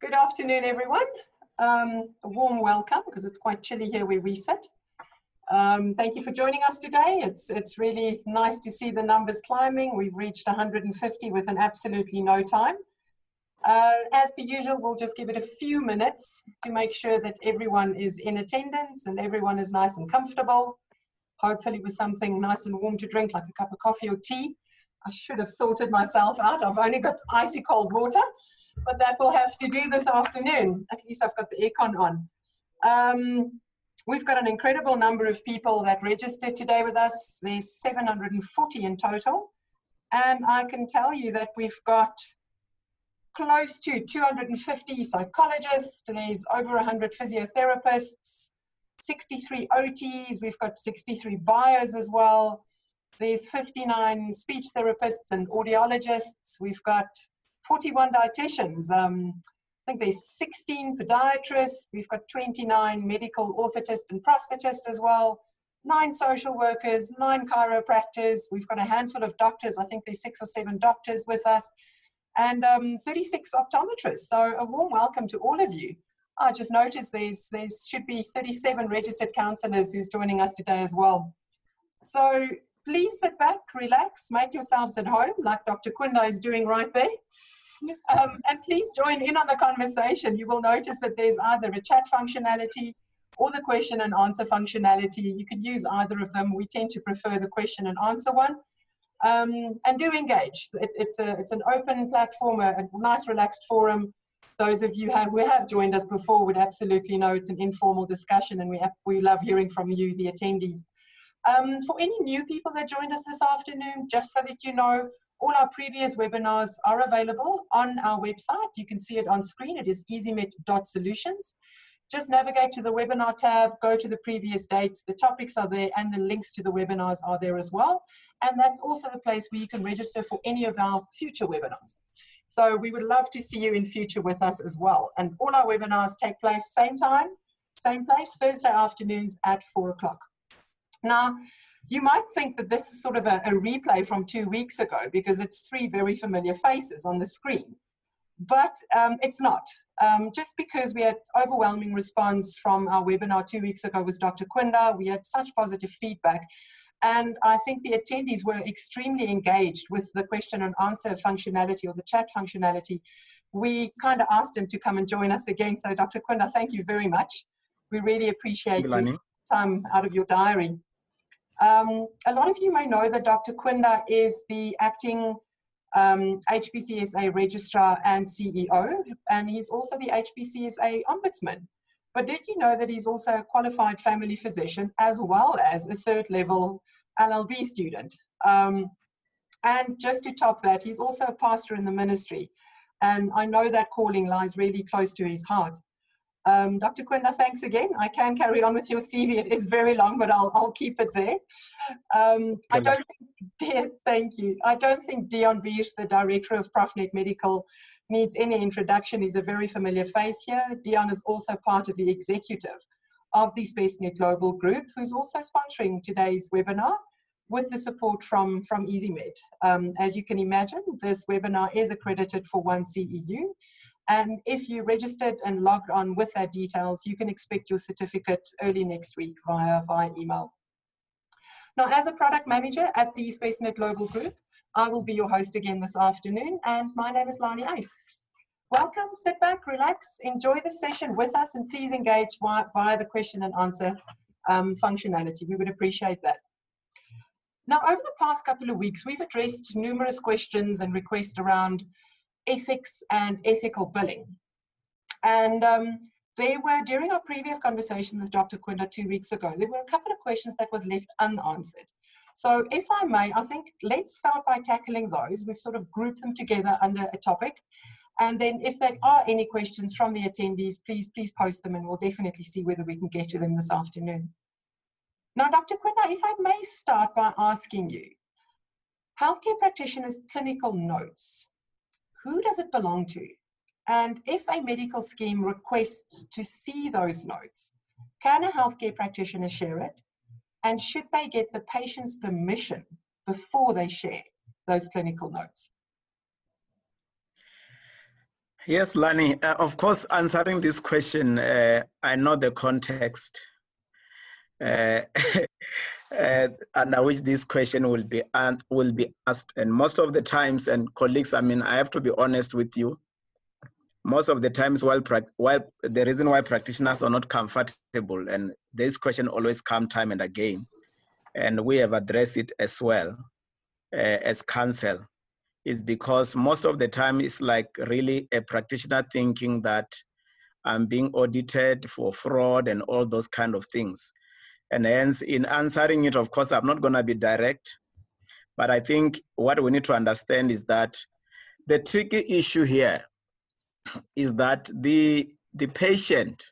Good afternoon, everyone. Um, a warm welcome because it's quite chilly here where we sit. Um, thank you for joining us today. It's, it's really nice to see the numbers climbing. We've reached 150 within absolutely no time. Uh, as per usual, we'll just give it a few minutes to make sure that everyone is in attendance and everyone is nice and comfortable, hopefully with something nice and warm to drink like a cup of coffee or tea. I should have sorted myself out. I've only got icy cold water, but that will have to do this afternoon. At least I've got the aircon on. Um, we've got an incredible number of people that registered today with us. There's 740 in total. And I can tell you that we've got close to 250 psychologists. There's over 100 physiotherapists, 63 OTs. We've got 63 bios as well. There's 59 speech therapists and audiologists. We've got 41 dietitians. Um, I think there's 16 podiatrists. We've got 29 medical orthotists and prosthetists as well. Nine social workers, nine chiropractors. We've got a handful of doctors. I think there's six or seven doctors with us, and um, 36 optometrists. So a warm welcome to all of you. I just noticed there's there should be 37 registered counsellors who's joining us today as well. So please sit back, relax, make yourselves at home, like Dr. Kunda is doing right there. Um, and please join in on the conversation. You will notice that there's either a chat functionality or the question and answer functionality. You could use either of them. We tend to prefer the question and answer one. Um, and do engage. It, it's, a, it's an open platform, a, a nice relaxed forum. Those of you have, who have joined us before would absolutely know it's an informal discussion and we, have, we love hearing from you, the attendees. Um, for any new people that joined us this afternoon, just so that you know, all our previous webinars are available on our website. You can see it on screen. It is easymed.solutions. Just navigate to the webinar tab, go to the previous dates. The topics are there and the links to the webinars are there as well. And that's also the place where you can register for any of our future webinars. So we would love to see you in future with us as well. And all our webinars take place same time, same place, Thursday afternoons at four o'clock. Now, you might think that this is sort of a, a, replay from two weeks ago because it's three very familiar faces on the screen. But um, it's not. Um, just because we had overwhelming response from our webinar two weeks ago with Dr. Quinda, we had such positive feedback. And I think the attendees were extremely engaged with the question and answer functionality or the chat functionality. We kind of asked him to come and join us again. So Dr. Quinda, thank you very much. We really appreciate your time out of your diary. Um, a lot of you may know that Dr. Quinda is the acting um, HPCSA registrar and CEO, and he's also the HPCSA ombudsman. But did you know that he's also a qualified family physician as well as a third level LLB student? Um, and just to top that, he's also a pastor in the ministry. And I know that calling lies really close to his heart. Um, Dr. Kunda, thanks again. I can carry on with your CV. It is very long, but I'll, I'll keep it there. Um, I don't think, dear, thank you. I don't think Dion Beers, the director of Profnet Medical, needs any introduction. He's a very familiar face here. Dion is also part of the executive of the SpesNet Global Group, who's also sponsoring today's webinar with the support from, from EasyMed. Um, as you can imagine, this webinar is accredited for one CEU and if you registered and logged on with their details, you can expect your certificate early next week via, via email. Now, as a product manager at the SpesNet Global Group, I will be your host again this afternoon, and my name is Lani Ace. Welcome, sit back, relax, enjoy the session with us, and please engage via, via the question and answer um, functionality. We would appreciate that. Now, over the past couple of weeks, we've addressed numerous questions and requests around ethics and ethical billing. And um, there were, during our previous conversation with Dr. Kunda two weeks ago, there were a couple of questions that was left unanswered. So if I may, I think let's start by tackling those. We've sort of grouped them together under a topic. And then if there are any questions from the attendees, please, please post them and we'll definitely see whether we can get to them this afternoon. Now, Dr. Kunda, if I may start by asking you, healthcare practitioners' clinical notes who does it belong to? And if a medical scheme requests to see those notes, can a healthcare practitioner share it? And should they get the patient's permission before they share those clinical notes? Yes, Lani. Uh, of course, answering this question, uh, I know the context uh, uh, under which this question will be uh, will be asked, and most of the times, and colleagues, I mean, I have to be honest with you. Most of the times, while while the reason why practitioners are not comfortable, and this question always come time and again, and we have addressed it as well uh, as counsel is because most of the time it's like really a practitioner thinking that I'm being audited for fraud and all those kind of things. And hence, in answering it, of course, I'm not going to be direct. But I think what we need to understand is that the tricky issue here is that the, the patient,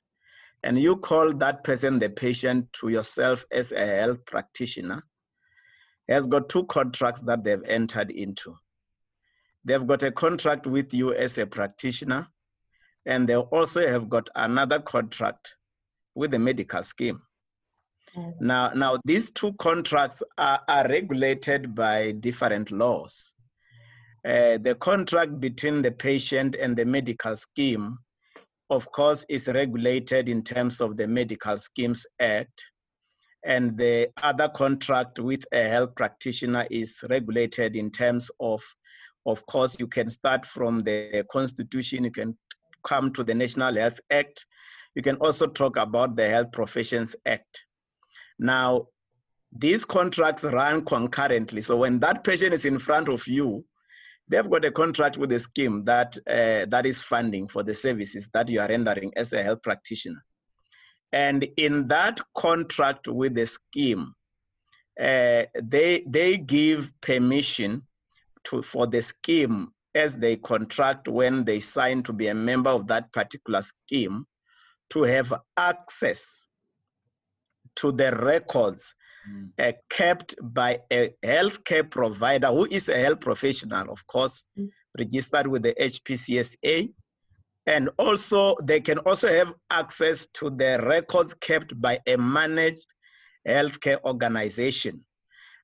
and you call that person the patient to yourself as a health practitioner, has got two contracts that they've entered into. They've got a contract with you as a practitioner, and they also have got another contract with the medical scheme. Now, now these two contracts are, are regulated by different laws. Uh, the contract between the patient and the medical scheme, of course, is regulated in terms of the Medical Schemes Act. And the other contract with a health practitioner is regulated in terms of of course, you can start from the Constitution, you can come to the National Health Act, you can also talk about the Health Professions Act. Now, these contracts run concurrently. So when that patient is in front of you, they've got a contract with the scheme that, uh, that is funding for the services that you are rendering as a health practitioner. And in that contract with the scheme, uh, they, they give permission to, for the scheme as they contract when they sign to be a member of that particular scheme to have access to the records mm. uh, kept by a healthcare provider who is a health professional, of course, mm. registered with the HPCSA. And also, they can also have access to the records kept by a managed healthcare organization.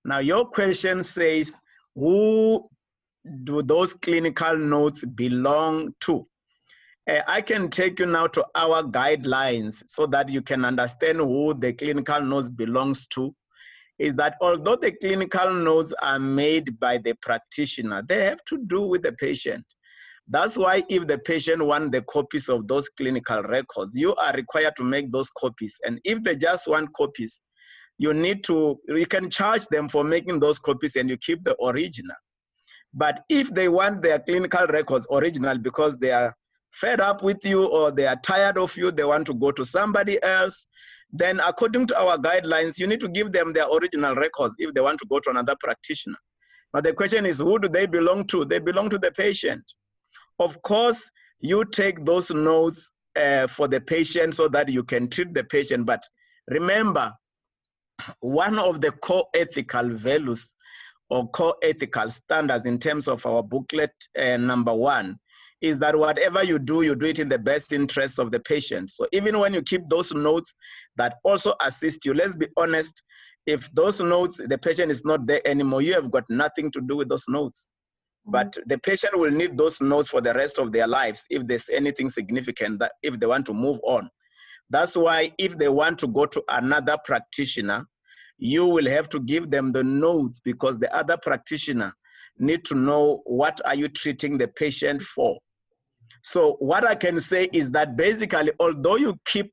Now, your question says, who do those clinical notes belong to? Uh, I can take you now to our guidelines so that you can understand who the clinical notes belongs to. Is that although the clinical notes are made by the practitioner, they have to do with the patient. That's why if the patient want the copies of those clinical records, you are required to make those copies. And if they just want copies, you need to, you can charge them for making those copies and you keep the original. But if they want their clinical records original because they are fed up with you or they are tired of you, they want to go to somebody else, then according to our guidelines, you need to give them their original records if they want to go to another practitioner. But the question is, who do they belong to? They belong to the patient. Of course, you take those notes uh, for the patient so that you can treat the patient. But remember, one of the core ethical values or core ethical standards in terms of our booklet uh, number one is that whatever you do, you do it in the best interest of the patient. So even when you keep those notes that also assist you, let's be honest, if those notes, the patient is not there anymore, you have got nothing to do with those notes. Mm-hmm. But the patient will need those notes for the rest of their lives if there's anything significant that if they want to move on. That's why if they want to go to another practitioner, you will have to give them the notes because the other practitioner need to know what are you treating the patient for. So what I can say is that basically, although you keep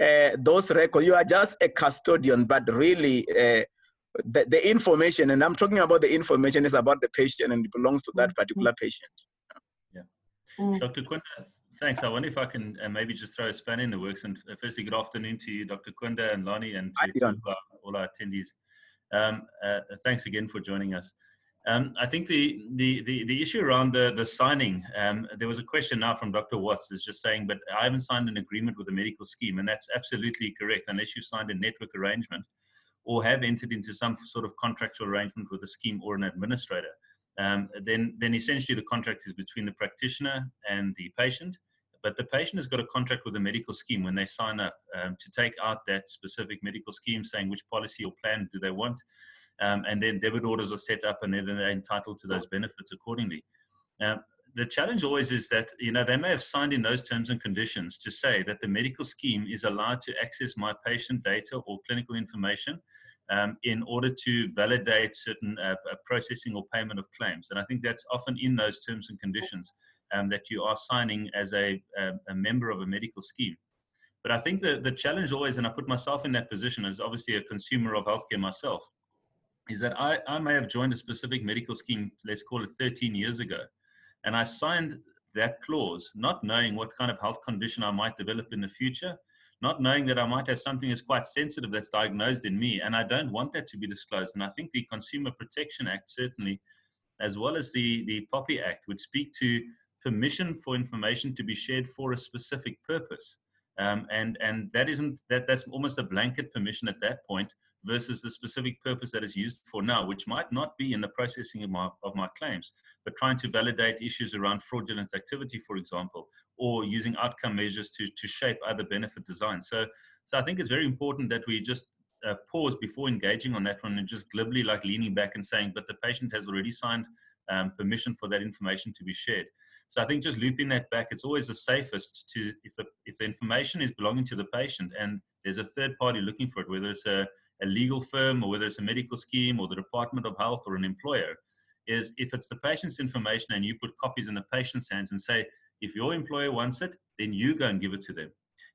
uh, those records, you are just a custodian, but really uh, the, the information, and I'm talking about the information is about the patient and it belongs to that particular patient. Yeah. Mm. Dr. Quinta, Thanks. I wonder if I can uh, maybe just throw a span in the works. And uh, firstly, good afternoon to you, Dr. Kunda and Lani, and to, to our, all our attendees. Um, uh, thanks again for joining us. Um, I think the, the, the, the, issue around the, the signing, um, there was a question now from Dr. Watts is just saying, but I haven't signed an agreement with a medical scheme. And that's absolutely correct, unless you've signed a network arrangement or have entered into some sort of contractual arrangement with a scheme or an administrator um, then, then essentially the contract is between the practitioner and the patient. But the patient has got a contract with a medical scheme when they sign up um, to take out that specific medical scheme, saying which policy or plan do they want. Um, and then debit orders are set up and then they're entitled to those benefits accordingly. Um, the challenge always is that you know they may have signed in those terms and conditions to say that the medical scheme is allowed to access my patient data or clinical information um, in order to validate certain uh, uh, processing or payment of claims. And I think that's often in those terms and conditions um, that you are signing as a, a, a, member of a medical scheme. But I think the, the challenge always, and I put myself in that position as obviously a consumer of healthcare myself, is that I, I may have joined a specific medical scheme, let's call it 13 years ago, and I signed that clause not knowing what kind of health condition I might develop in the future not knowing that I might have something that's quite sensitive that's diagnosed in me, and I don't want that to be disclosed. And I think the Consumer Protection Act certainly, as well as the the POPI Act, would speak to permission for information to be shared for a specific purpose. Um, and and that isn't that that's almost a blanket permission at that point versus the specific purpose that is used for now, which might not be in the processing of my, of my claims, but trying to validate issues around fraudulent activity, for example, or using outcome measures to, to shape other benefit designs. So, so I think it's very important that we just uh, pause before engaging on that one and just glibly like leaning back and saying, but the patient has already signed um, permission for that information to be shared. So I think just looping that back, it's always the safest to if the if the information is belonging to the patient and there's a third party looking for it, whether it's a a legal firm or whether it's a medical scheme or the Department of Health or an employer, is if it's the patient's information and you put copies in the patient's hands and say, if your employer wants it, then you go and give it to them.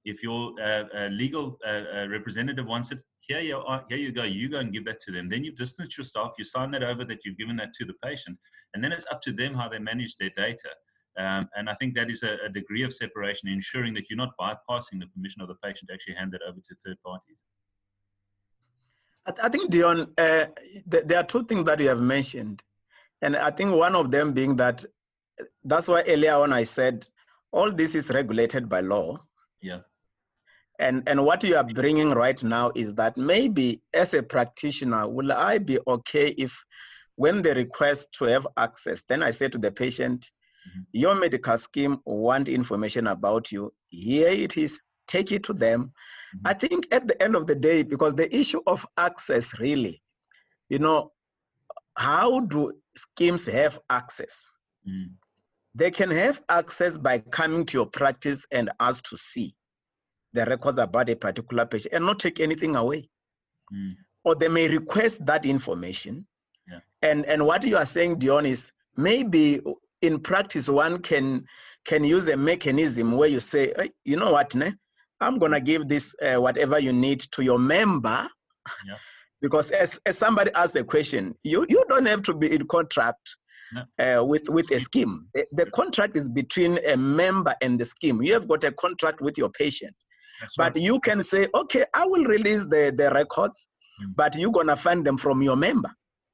If your uh, uh, legal uh, representative wants it, here you are, here you go, you go and give that to them. Then you've distanced yourself, you sign that over that you've given that to the patient, and then it's up to them how they manage their data. Um, and I think that is a, a, degree of separation, ensuring that you're not bypassing the permission of the patient to actually hand that over to third parties. I think, Dion, uh, th- there are two things that you have mentioned. And I think one of them being that that's why earlier on I said all this is regulated by law. Yeah. And, and what you are bringing right now is that maybe as a practitioner, will I be okay if when they request to have access, then I say to the patient, mm-hmm. your medical scheme want information about you. Here it is, take it to them. I think at the end of the day, because the issue of access really, you know, how do schemes have access? Mm. They can have access by coming to your practice and ask to see the records about a particular patient and not take anything away. Mm. Or they may request that information. Yeah. And and what you are saying, Dion, is maybe in practice one can can use a mechanism where you say, hey, you know what, ne? I'm going to give this uh, whatever you need to your member. Yeah. because as, as somebody asked the question, you, you don't have to be in contract uh, with, with a scheme. The, the, contract is between a member and the scheme. You have got a contract with your patient. That's but right. you can say, okay, I will release the, the records, mm. but you're going to find them from your member.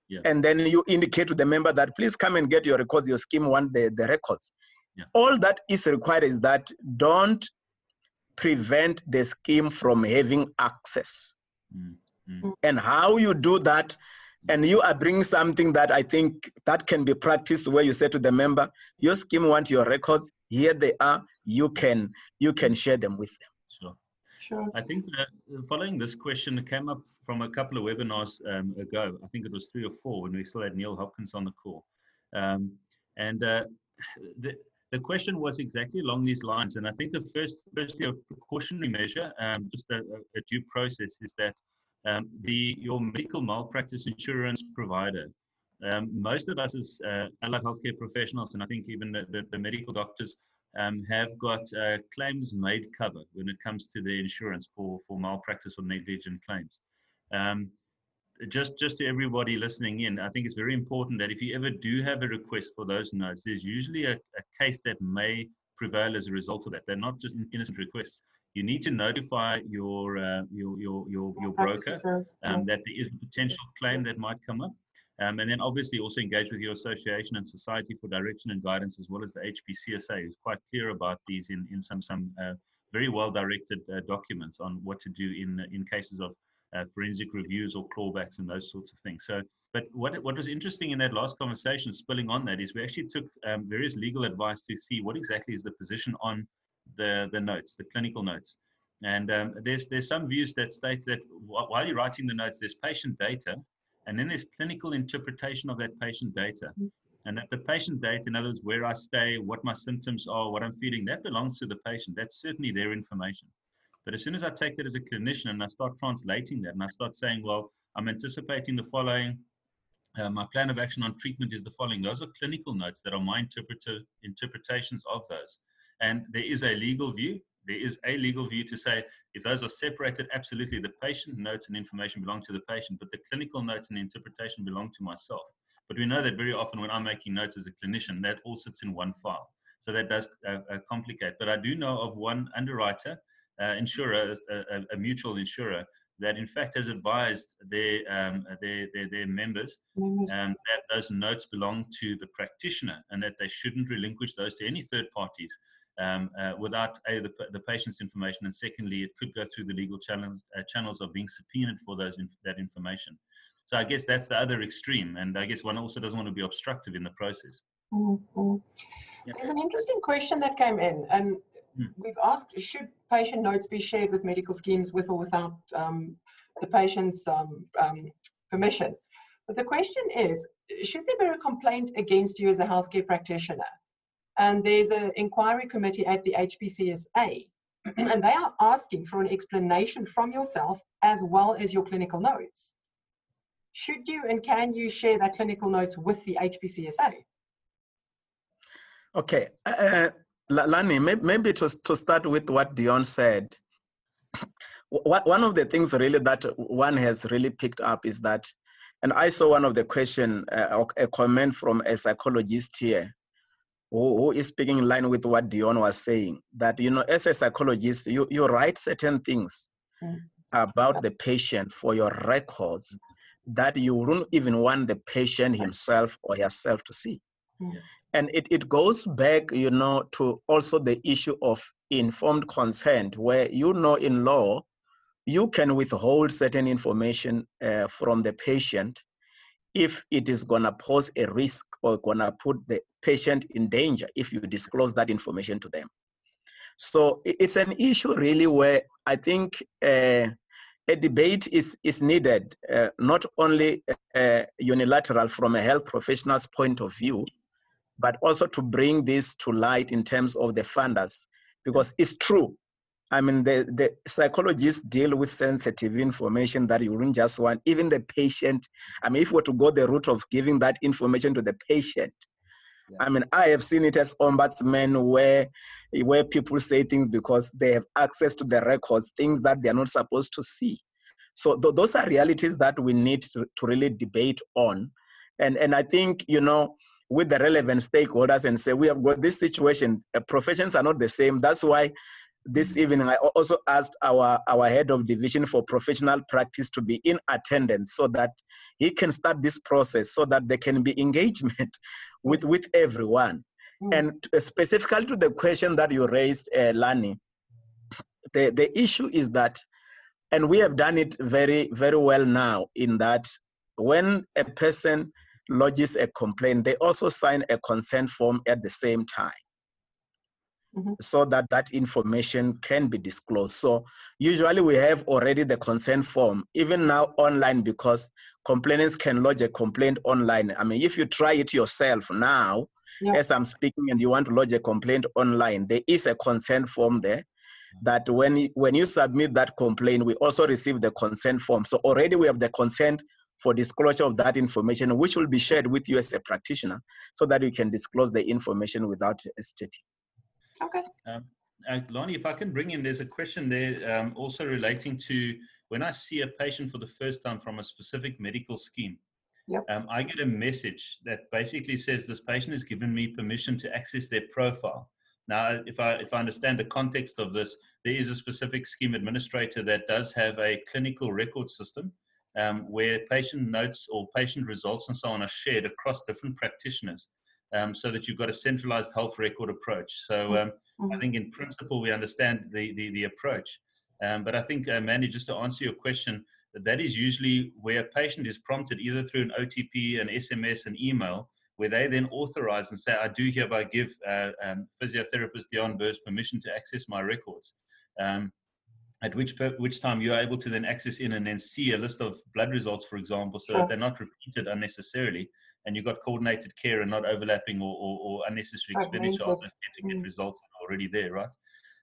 Yeah. And then you indicate to the member that please come and get your records, your scheme want the, the records. Yeah. All that is required is that don't prevent the scheme from having access. Mm-hmm. And how you do that, and you are bringing something that I think that can be practiced where you say to the member, your scheme want your records, here they are, you can you can share them with them. Sure. Sure. I think that following this question came up from a couple of webinars um, ago. I think it was three or four when we still had Neil Hopkins on the call. Um, and uh, the, the question was exactly along these lines. And I think the first, firstly, a precautionary measure, um, just a, a, due process, is that um, the your medical malpractice insurance provider, um, most of us as uh, allied healthcare professionals, and I think even the, the, the medical doctors, um, have got uh, claims made cover when it comes to the insurance for, for malpractice or negligent claims. Just just to everybody listening in, I think it's very important that if you ever do have a request for those notes, there's usually a, a case that may prevail as a result of that. They're not just innocent requests. You need to notify your uh, your your your, your broker um, that there is a potential claim that might come up. Um, and then obviously also engage with your association and society for direction and guidance, as well as the HPCSA, who's quite clear about these in, in some some uh, very well directed uh, documents on what to do in in cases of uh, forensic reviews or clawbacks and those sorts of things. So, but what what was interesting in that last conversation, spilling on that, is we actually took um, various legal advice to see what exactly is the position on the the notes, the clinical notes. And um, there's there's some views that state that while you're writing the notes, there's patient data, and then there's clinical interpretation of that patient data. And that the patient data, in other words, where I stay, what my symptoms are, what I'm feeling, that belongs to the patient. That's certainly their information. But as soon as I take that as a clinician and I start translating that and I start saying, well, I'm anticipating the following, uh, my plan of action on treatment is the following. Those are clinical notes that are my interpreter, interpretations of those. And there is a legal view. There is a legal view to say if those are separated, absolutely the patient notes and information belong to the patient, but the clinical notes and interpretation belong to myself. But we know that very often when I'm making notes as a clinician, that all sits in one file. So that does uh, uh, complicate. But I do know of one underwriter, uh, insurer, a, a, mutual insurer, that in fact has advised their um, their, their, their, members um, that those notes belong to the practitioner and that they shouldn't relinquish those to any third parties um, uh, without a the, the patient's information and secondly it could go through the legal channel, uh, channels of being subpoenaed for those inf- that information so i guess that's the other extreme and i guess one also doesn't want to be obstructive in the process mm-hmm. there's an interesting question that came in and. We've asked should patient notes be shared with medical schemes with or without um, the patient's um, um, permission but the question is should there be a complaint against you as a healthcare practitioner and there's an inquiry committee at the HPCSA, and they are asking for an explanation from yourself as well as your clinical notes. Should you and can you share that clinical notes with the HPCSA? Okay, uh, Lani, maybe to, to start with what Dion said, one of the things really that one has really picked up is that, and I saw one of the question, uh, a comment from a psychologist here, who, who is speaking in line with what Dion was saying, that, you know, as a psychologist, you, you write certain things mm. about the patient for your records that you wouldn't even want the patient himself or herself to see. Mm. And it, it goes back, you know, to also the issue of informed consent, where you know in law, you can withhold certain information uh, from the patient if it is going to pose a risk or going to put the patient in danger if you disclose that information to them. So it's an issue really where I think uh, a debate is, is needed, uh, not only uh, unilateral from a health professional's point of view, but also to bring this to light in terms of the funders. Because it's true, I mean, the, the psychologists deal with sensitive information that you wouldn't just want, even the patient. I mean, if we were to go the route of giving that information to the patient, yeah. I mean, I have seen it as ombudsmen where, where people say things because they have access to the records, things that they're not supposed to see. So th- those are realities that we need to, to really debate on. And, and I think, you know, with the relevant stakeholders and say, we have got this situation, uh, professions are not the same. That's why this evening, I also asked our, our head of division for professional practice to be in attendance so that he can start this process so that there can be engagement with, with everyone. Mm. And specifically to the question that you raised, uh, Lani, the, the issue is that, and we have done it very, very well now in that when a person lodges a complaint, they also sign a consent form at the same time mm-hmm. so that that information can be disclosed. So usually we have already the consent form, even now online, because complainants can lodge a complaint online. I mean, if you try it yourself now, yeah. as I'm speaking, and you want to lodge a complaint online, there is a consent form there that when when you submit that complaint, we also receive the consent form. So already we have the consent for disclosure of that information, which will be shared with you as a practitioner, so that you can disclose the information without hesitating. Okay. Um, Lani, if I can bring in, there's a question there um, also relating to when I see a patient for the first time from a specific medical scheme. Yep. Um, I get a message that basically says this patient has given me permission to access their profile. Now, if I if I understand the context of this, there is a specific scheme administrator that does have a clinical record system um, where patient notes or patient results and so on are shared across different practitioners um, so that you've got a centralized health record approach. So mm, um, mm-hmm. I think in principle we understand the, the, the approach. Um, but I think, uh, Mandy, just to answer your question, that is usually where a patient is prompted either through an OTP, an SMS, an email, where they then authorize and say, I do hereby give uh, um, physiotherapist Dion Burst permission to access my records. Um, at which which time you're able to then access in and then see a list of blood results, for example, so sure. that they're not repeated unnecessarily, and you've got coordinated care and not overlapping or, or, or unnecessary expenditure on this to get mm. results already there, right?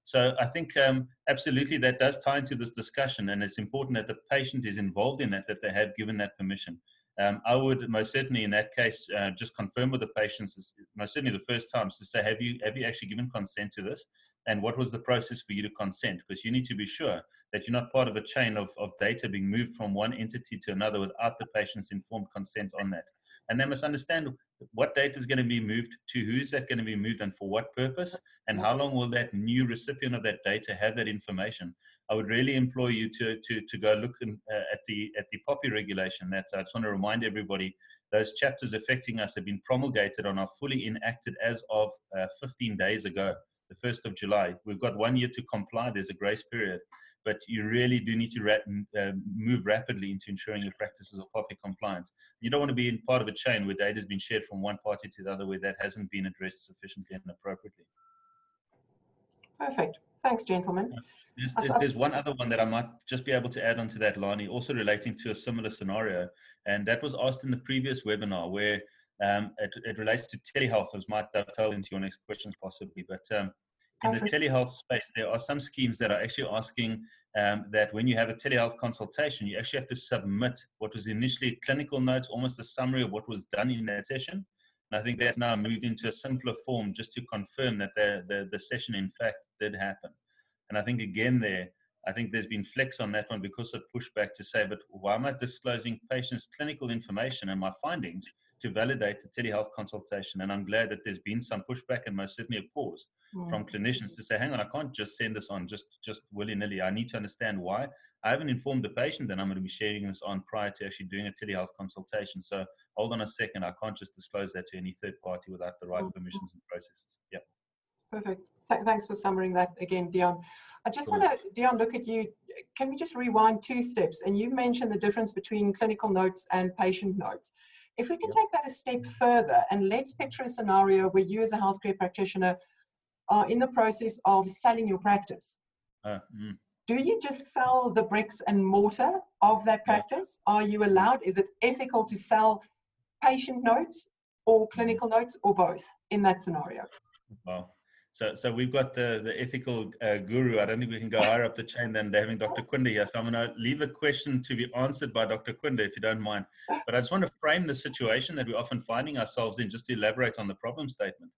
So I think um, absolutely that does tie into this discussion, and it's important that the patient is involved in that, that they have given that permission. Um, I would most certainly, in that case, uh, just confirm with the patients, most certainly the first times, to say, have you have you actually given consent to this, and what was the process for you to consent? Because you need to be sure that you're not part of a chain of, of data being moved from one entity to another without the patient's informed consent on that. And they must understand what data is going to be moved to who's that going to be moved and for what purpose? And how long will that new recipient of that data have that information? I would really implore you to to, to go look in, uh, at the at the POPI regulation that i just want to remind everybody those chapters affecting us have been promulgated and are fully enacted as of uh, 15 days ago the 1st of july we've got one year to comply there's a grace period but you really do need to ra- uh, move rapidly into ensuring your practices are POPI compliant. You don't want to be in part of a chain where data has been shared from one party to the other where that hasn't been addressed sufficiently and appropriately. Perfect. Thanks, gentlemen. There's, there's, there's, one other one that I might just be able to add on to that, Lani, also relating to a similar scenario. And that was asked in the previous webinar where um, it, it, relates to telehealth. As might dovetail into your next questions possibly. But um, in the telehealth space, there are some schemes that are actually asking um, that when you have a telehealth consultation, you actually have to submit what was initially clinical notes, almost a summary of what was done in that session. And I think that's now moved into a simpler form just to confirm that the, the, the session, in fact, did happen. And I think, again, there, I think there's been flex on that one because of pushback to say, but why am I disclosing patients' clinical information and my findings to validate the telehealth consultation. And I'm glad that there's been some pushback and most certainly a pause mm. from clinicians to say, hang on, I can't just send this on just, just willy nilly. I need to understand why. I haven't informed the patient that I'm going to be sharing this on prior to actually doing a telehealth consultation. So hold on a second. I can't just disclose that to any third party without the right mm. permissions and processes. Yeah. Perfect. Th thanks for summarizing that again, Dion. I just want to, Dion, look at you. Can we just rewind two steps? And you mentioned the difference between clinical notes and patient notes. If we can take that a step further and let's picture a scenario where you as a healthcare practitioner are in the process of selling your practice. Uh, mm. Do you just sell the bricks and mortar of that practice? Yeah. Are you allowed? Is it ethical to sell patient notes or clinical notes or both in that scenario? Wow. So, so we've got the, the ethical uh, guru. I don't think we can go higher up the chain than having Dr. Quinda here. So I'm going to leave a question to be answered by Dr. Quinda, if you don't mind. But I just want to frame the situation that we're often finding ourselves in, just to elaborate on the problem statement.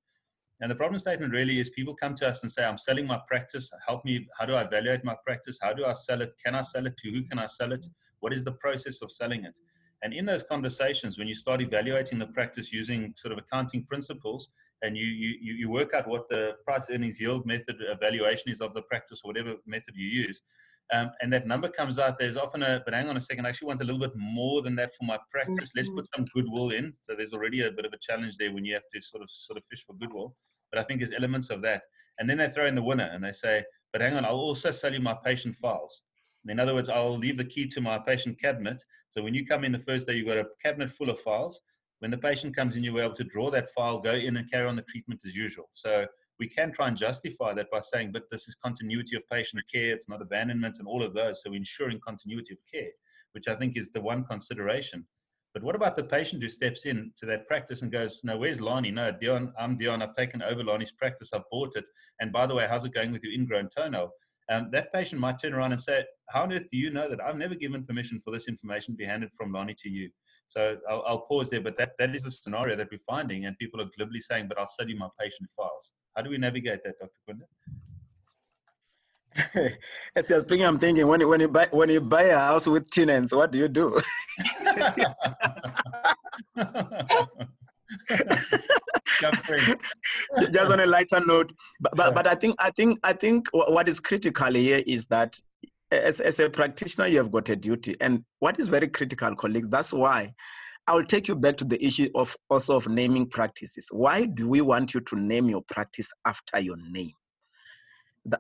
And the problem statement really is people come to us and say, I'm selling my practice. Help me. How do I evaluate my practice? How do I sell it? Can I sell it? To who can I sell it? What is the process of selling it? And in those conversations, when you start evaluating the practice using sort of accounting principles, and you, you, you work out what the price earnings yield method evaluation is of the practice, or whatever method you use, um, and that number comes out, there's often a, but hang on a second, I actually want a little bit more than that for my practice. Let's put some goodwill in. So there's already a bit of a challenge there when you have to sort of sort of fish for goodwill. But I think there's elements of that. And then they throw in the winner and they say, but hang on, I'll also sell you my patient files. In other words, I'll leave the key to my patient cabinet. So when you come in the first day, you've got a cabinet full of files. When the patient comes in, you're able to draw that file, go in and carry on the treatment as usual. So we can try and justify that by saying, but this is continuity of patient care, it's not abandonment and all of those. So ensuring continuity of care, which I think is the one consideration. But what about the patient who steps in to that practice and goes, no, where's Lani? No, Dion, I'm Dion. I've taken over Lani's practice. I've bought it. And by the way, how's it going with your ingrown toenail? Um, that patient might turn around and say, how on earth do you know that I've never given permission for this information to be handed from Lani to you? So I'll, I'll, pause there, but that, that is the scenario that we're finding, and people are glibly saying, but I'll study my patient files. How do we navigate that, Dr. Quinda? As I was thinking, I'm thinking when you, when you buy when you buy a house with tenants, what do you do? Just on a lighter note, but, but, but I think I think I think what is critical here is that as, as a practitioner, you have got a duty. And what is very critical, colleagues, that's why I will take you back to the issue of also of naming practices. Why do we want you to name your practice after your name?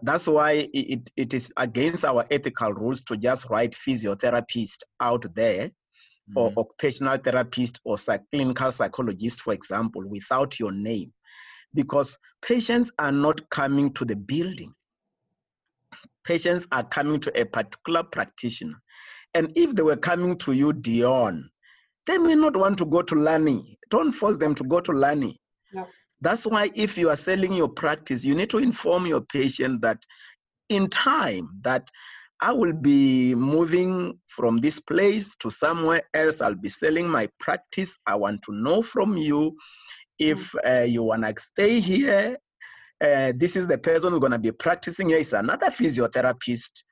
That's why it, it is against our ethical rules to just write physiotherapist out there mm-hmm. or occupational therapist or clinical psychologist, for example, without your name. Because patients are not coming to the building patients are coming to a particular practitioner. And if they were coming to you, Dion, they may not want to go to Lani. Don't force them to go to Lani. No. That's why if you are selling your practice, you need to inform your patient that in time that I will be moving from this place to somewhere else. I'll be selling my practice. I want to know from you if mm. uh, you want to stay here. Uh, this is the person who's going to be practicing here. It's another physiotherapist.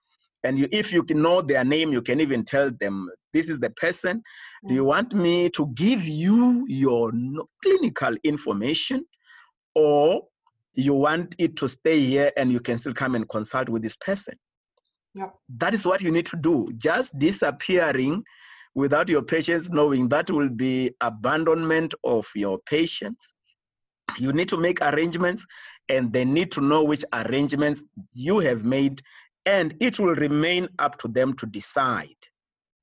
And you, if you can know their name, you can even tell them, this is the person. Do you mm. want me to give you your clinical information or you want it to stay here and you can still come and consult with this person? Yeah. That is what you need to do. Just disappearing without your patients knowing that will be abandonment of your patients. You need to make arrangements and they need to know which arrangements you have made and it will remain up to them to decide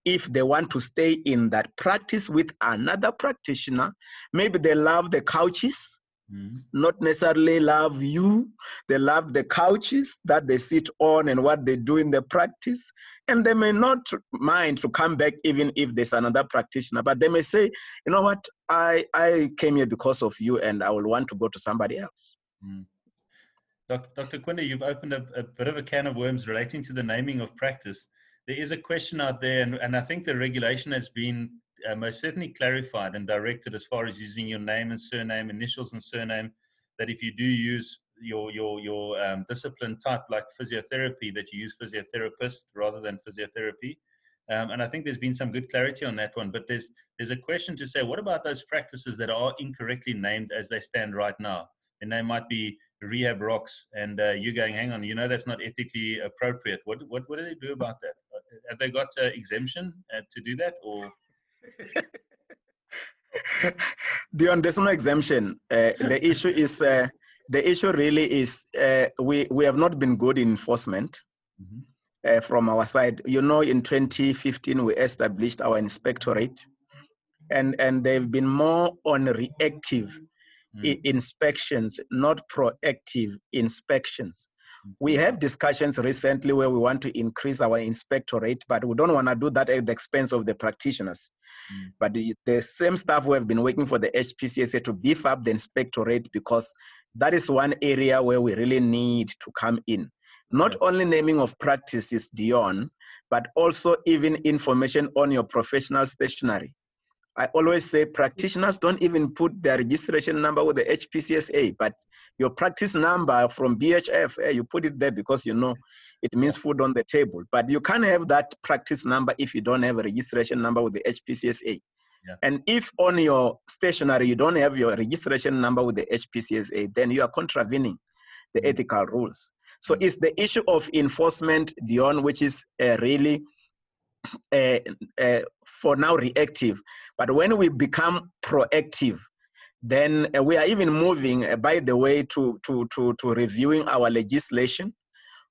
if they want to stay in that practice with another practitioner. Maybe they love the couches mm-hmm. not necessarily love you. They love the couches that they sit on and what they do in the practice. And they may not mind to come back even if there's another practitioner, but they may say, you know what, I, I came here because of you and I will want to go to somebody else. Mm. Dr. Kwenda, you've opened a, a, bit of a can of worms relating to the naming of practice. There is a question out there, and, and I think the regulation has been uh, most certainly clarified and directed as far as using your name and surname, initials and surname, that if you do use your your your um, discipline type like physiotherapy, that you use physiotherapist rather than physiotherapy. Um, and I think there's been some good clarity on that one. But there's there's a question to say, what about those practices that are incorrectly named as they stand right now? And they might be rehab rocks, and uh, you're going, hang on, you know that's not ethically appropriate. What what what do they do about that? Have they got uh, exemption uh, to do that, or Dion, there's no exemption. Uh, the issue is uh, the issue really is uh, we we have not been good in enforcement mm-hmm. Uh, from our side. You know, in 2015 we established our inspectorate, and and they've been more on reactive mm. inspections, not proactive inspections. We have discussions recently where we want to increase our inspectorate, but we don't want to do that at the expense of the practitioners. Mm. But the, the, same staff who have been working for the HPCSA to beef up the inspectorate because that is one area where we really need to come in. Not only naming of practices, Dion, but also even information on your professional stationery. I always say practitioners don't even put their registration number with the HPCSA, but your practice number from BHF, eh, you put it there because you know it means food on the table. But you can't have that practice number if you don't have a registration number with the HPCSA. Yeah. And if on your stationery you don't have your registration number with the HPCSA, then you are contravening the mm-hmm. ethical rules. So mm-hmm. it's the issue of enforcement, Dion, which is uh, really uh, uh, for now reactive. But when we become proactive, then uh, we are even moving, by the way, to, to, to, to reviewing our legislation,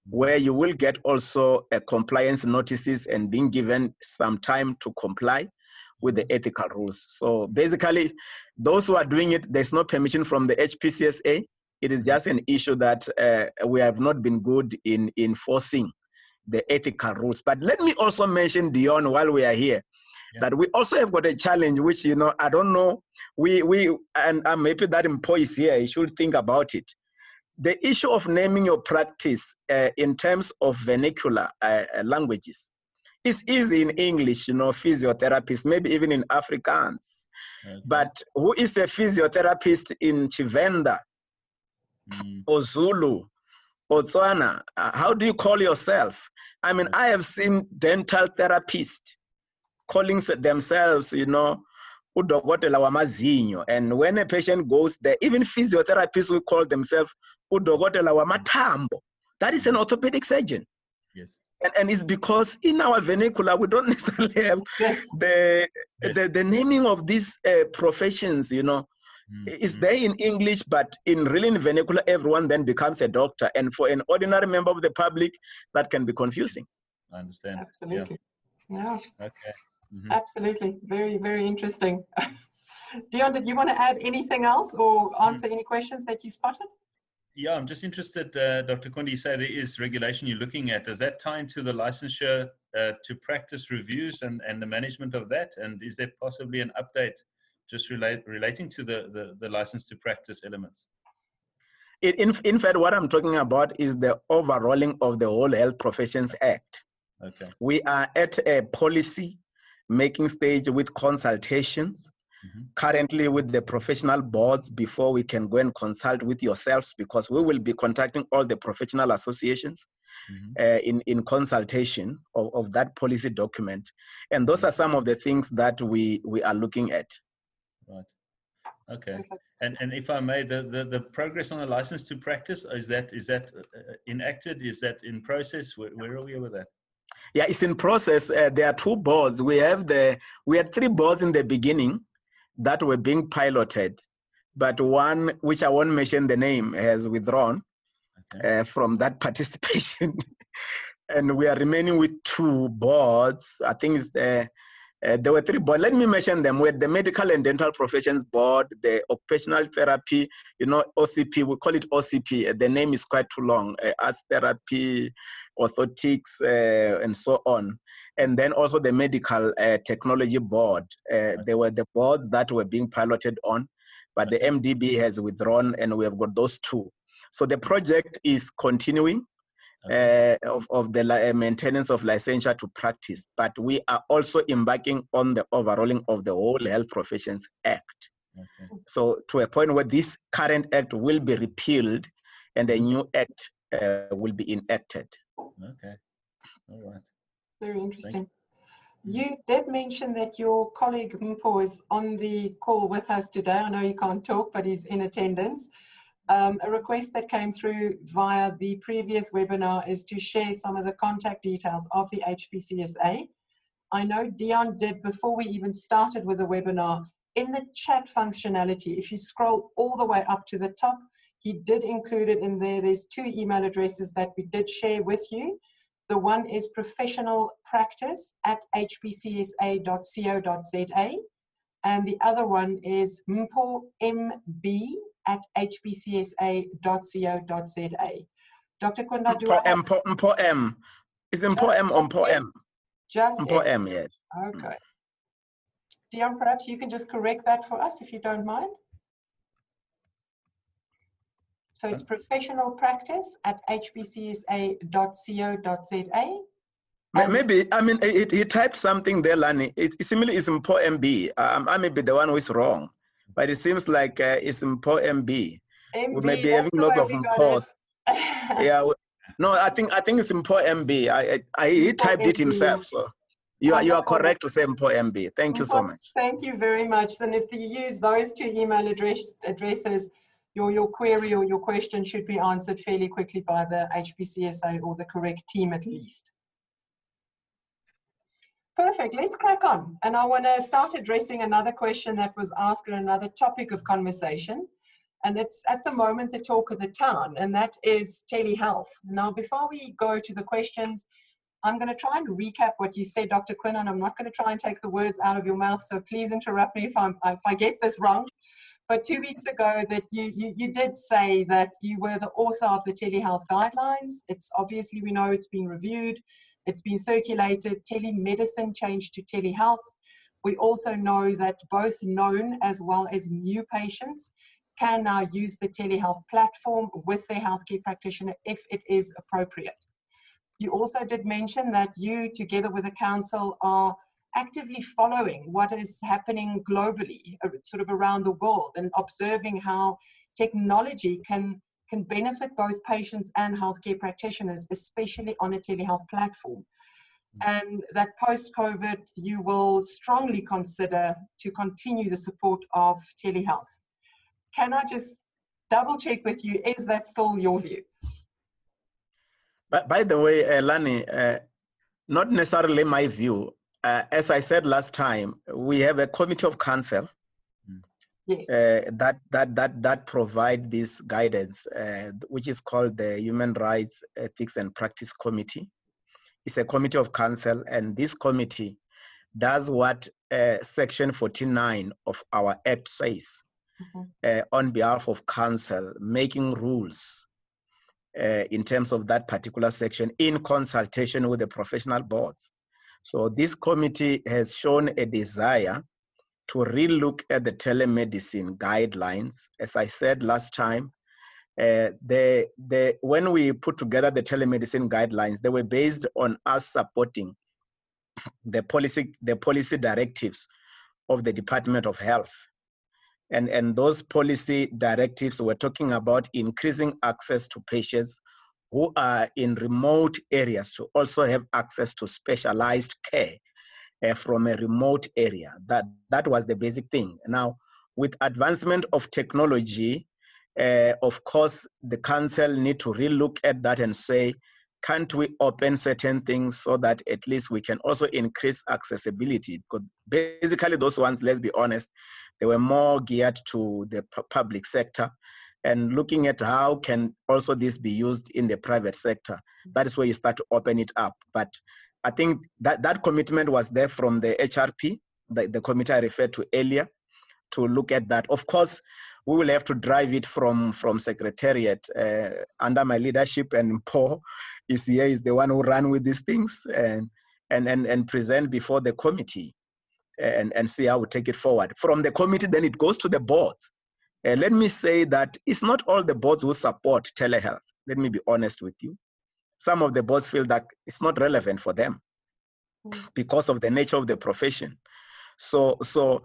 where you will get also compliance notices and being given some time to comply with the ethical rules. So basically, those who are doing it, there's no permission from the HPCSA. It is just an issue that we have not been good in enforcing the ethical rules. But let me also mention Dion while we are here. Yeah. That we also have got a challenge, which you know, I don't know. We we and I'm happy that employees here you should think about it. The issue of naming your practice uh, in terms of vernacular uh, uh languages is easy in English, you know, physiotherapist, maybe even in Afrikaans. Okay. But who is a physiotherapist in Tshivenda mm. or Zulu Botswana, uh, how do you call yourself? I mean, I have seen dental therapists calling themselves, you know, udokotela wamazinyo. And when a patient goes there, even physiotherapists will call themselves udokotela wamathambo. That is an orthopedic surgeon. Yes. And, and it's because in our vernacular, we don't necessarily have yes. the, yes. the, the naming of these uh, professions, you know. Mm-hmm. It's there in English, but in really in vernacular, everyone then becomes a doctor. And for an ordinary member of the public, that can be confusing. I understand. Absolutely. Yeah. yeah. Okay. Mm-hmm. Absolutely. Very, very interesting. Dion, did you want to add anything else or answer any questions that you spotted? yeah, I'm just interested, uh, Dr. Kwanda, you say there is regulation you're looking at. Does that tie into the licensure uh, to practice reviews and, and the management of that? And is there possibly an update just relate, relating to the, the, the license to practice elements? In, in fact, what I'm talking about is the overhauling of the whole Health Professions Act. Okay. We are at a policy making stage with consultations mm-hmm. currently with the professional boards before we can go and consult with yourselves because we will be contacting all the professional associations mm-hmm. uh, in, in consultation of, of that policy document. And those are some of the things that we, we are looking at. Right. Okay. And and if I may, the, the, the progress on the license to practice is that is that uh, uh, enacted? Is that in process? Where, where are we with that? Yeah, it's in process. Uh, there are two boards. We have the we had three boards in the beginning that were being piloted, but one which I won't mention the name has withdrawn okay. uh, from that participation, and we are remaining with two boards. I think it's the uh, there were three boards. Let me mention them. With the Medical and Dental Professions Board, the Occupational Therapy, you know, OCP, we call it OCP. The name is quite too long. Uh, Arts Therapy, Orthotics, uh, and so on. And then also the Medical uh, Technology Board. Uh, they were the boards that were being piloted on, but the MDB has withdrawn, and we have got those two. So the project is continuing uh, of, of the uh, maintenance of licensure to practice, but we are also embarking on the overhauling of the whole Health Professions Act. Okay. So to a point where this current act will be repealed and a new act uh, will be enacted. Okay, all right. Very interesting. You did mention that your colleague Mpho is on the call with us today. I know he can't talk, but he's in attendance. Um, a request that came through via the previous webinar is to share some of the contact details of the HPCSA. I know Dion did before we even started with the webinar, in the chat functionality, if you scroll all the way up to the top, he did include it in there. There's two email addresses that we did share with you. The one is professional practice at hpcsa.co.za and the other one is mpho mb at hpcsa.co.za. Dr. Kwanda, do I M, Mpho M. Is it Mpho M or Mpho M? Just Mpho M, yes. Okay. Dion, perhaps you can just correct that for us if you don't mind. So it's professional practice at hpcsa.co.za. Maybe, I mean, he typed something there, Lani. It, it seemingly is Mpho MB. Um, I may be the one who is wrong but it seems like uh, it's in MB. MB we may be having lots of Mphos. yeah. No, I think I think it's in MB. I, I, I he typed it himself, so you are you are correct to say Mpho MB. Thank you so much. Thank you very much. And if you use those two email address addresses, your your query or your question should be answered fairly quickly by the HPCSA or the correct team at least. Perfect. Let's crack on. And I want to start addressing another question that was asked and another topic of conversation. And it's at the moment the talk of the town, and that is telehealth. Now, before we go to the questions, I'm going to try and recap what you said, Dr. Quinn, and I'm not going to try and take the words out of your mouth. So please interrupt me if, I'm, if I get this wrong. But two weeks ago, that you, you, you did say that you were the author of the telehealth guidelines. It's obviously we know it's been reviewed. It's been circulated, telemedicine changed to telehealth. We also know that both known as well as new patients can now use the telehealth platform with their healthcare practitioner if it is appropriate. You also did mention that you, together with the council, are actively following what is happening globally, uh, sort of around the world, and observing how technology can can benefit both patients and healthcare practitioners, especially on a telehealth platform. Mm. And that post COVID, you will strongly consider to continue the support of telehealth. Can I just double check with you? Is that still your view? But by the way, uh, Lani, uh, not necessarily my view. Uh, as I said last time, we have a committee of council yes. uh, that that that that provide this guidance, uh, which is called the Human Rights Ethics and Practice Committee. It's a committee of council, and this committee does what uh, Section 49 of our Act says. mm-hmm. uh, on behalf of council, making rules uh, in terms of that particular section in consultation with the professional boards. So this committee has shown a desire to relook at the telemedicine guidelines. As I said last time, uh, the, the, when we put together the telemedicine guidelines, they were based on us supporting the policy, the policy directives of the Department of Health. And, and those policy directives were talking about increasing access to patients who are in remote areas to also have access to specialized care uh, from a remote area. That, that was the basic thing. Now, with advancement of technology, uh, of course, the council need to relook at that and say, can't we open certain things so that at least we can also increase accessibility? Because basically those ones, let's be honest, they were more geared to the public sector and looking at how can also this be used in the private sector. That is where you start to open it up. But I think that, that commitment was there from the HRP, the, the committee I referred to earlier, to look at that. Of course, we will have to drive it from, from Secretariat uh, under my leadership and Paul is here, is the one who ran with these things and, and, and, and present before the committee and, and see how we take it forward. From the committee, then it goes to the boards. Uh, let me say that it's not all the boards who support telehealth. Let me be honest with you. Some of the boards feel that it's not relevant for them mm. because of the nature of the profession. So, so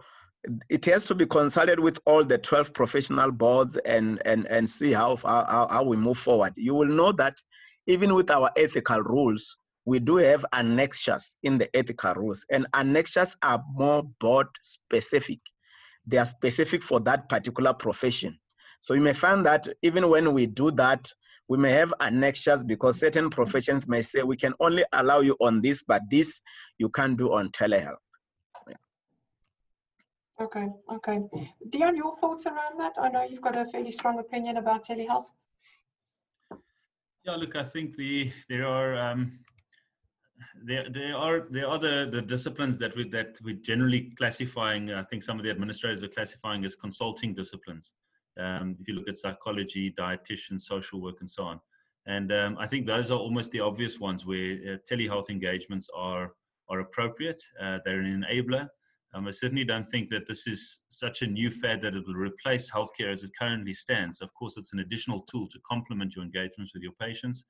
it has to be consulted with all the 12 professional boards and, and, and see how, how, how we move forward. You will know that even with our ethical rules, we do have annexures in the ethical rules, and annexures are more board specific. They are specific for that particular profession. So you may find that even when we do that, we may have annexures because certain professions may say we can only allow you on this, but this you can't do on telehealth. Okay, okay. Dion, your thoughts around that? I know you've got a fairly strong opinion about telehealth. Yeah, look, I think the there are um, there there are there are the, the disciplines that we that we generally classifying. I think some of the administrators are classifying as consulting disciplines. Um, if you look at psychology, dietitian, social work, and so on, and um, I think those are almost the obvious ones where uh, telehealth engagements are are appropriate. Uh, they're an enabler. Um, I certainly don't think that this is such a new fad that it will replace healthcare as it currently stands. Of course, it's an additional tool to complement your engagements with your patients,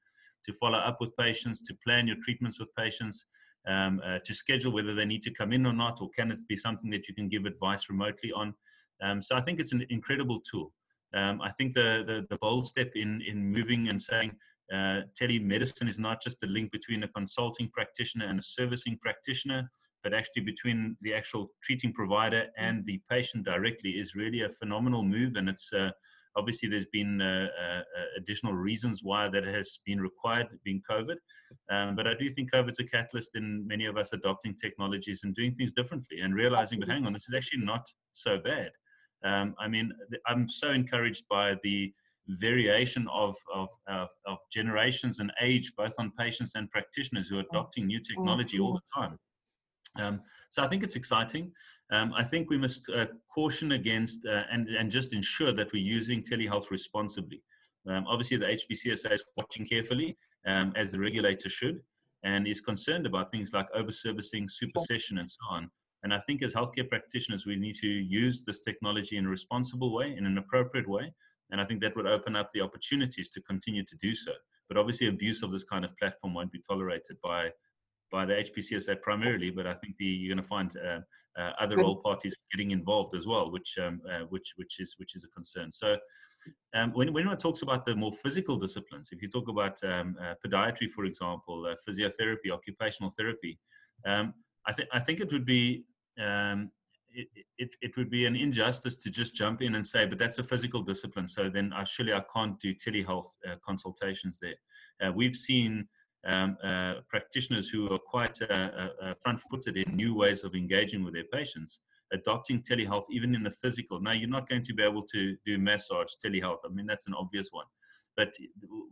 to follow up with patients, to plan your treatments with patients, um, uh, to schedule whether they need to come in or not, or can it be something that you can give advice remotely on. Um, so I think it's an incredible tool. Um, I think the, the, the bold step in in moving and saying uh, telemedicine is not just the link between a consulting practitioner and a servicing practitioner but actually between the actual treating provider and the patient directly is really a phenomenal move. And it's uh, obviously there's been uh, uh, additional reasons why that has been required, being COVID. Um, but I do think COVID's a catalyst in many of us adopting technologies and doing things differently and realizing, Absolutely. but hang on, this is actually not so bad. Um, I mean, I'm so encouraged by the variation of, of, of, of, generations and age, both on patients and practitioners who are mm. adopting new technology all the time. Um, so I think it's exciting. Um, I think we must uh, caution against uh, and, and just ensure that we're using telehealth responsibly. Um, obviously, the HPCSA is watching carefully, um, as the regulator should, and is concerned about things like overservicing, supersession, and so on. And I think as healthcare practitioners, we need to use this technology in a responsible way, in an appropriate way. And I think that would open up the opportunities to continue to do so. But obviously, abuse of this kind of platform won't be tolerated by by the HPCSA primarily, but I think the, you're going to find uh, uh, other role parties getting involved as well, which um, uh, which which is which is a concern. So um, when when one talks about the more physical disciplines, if you talk about um, uh, podiatry, for example, uh, physiotherapy, occupational therapy, um, I think I think it would be um, it, it, it, would be an injustice to just jump in and say, but that's a physical discipline. So then I, surely I can't do telehealth uh, consultations there. Uh, we've seen um, uh, practitioners who are quite uh, uh, uh, front-footed in new ways of engaging with their patients, adopting telehealth even in the physical. Now, you're not going to be able to do massage telehealth. I mean, that's an obvious one. But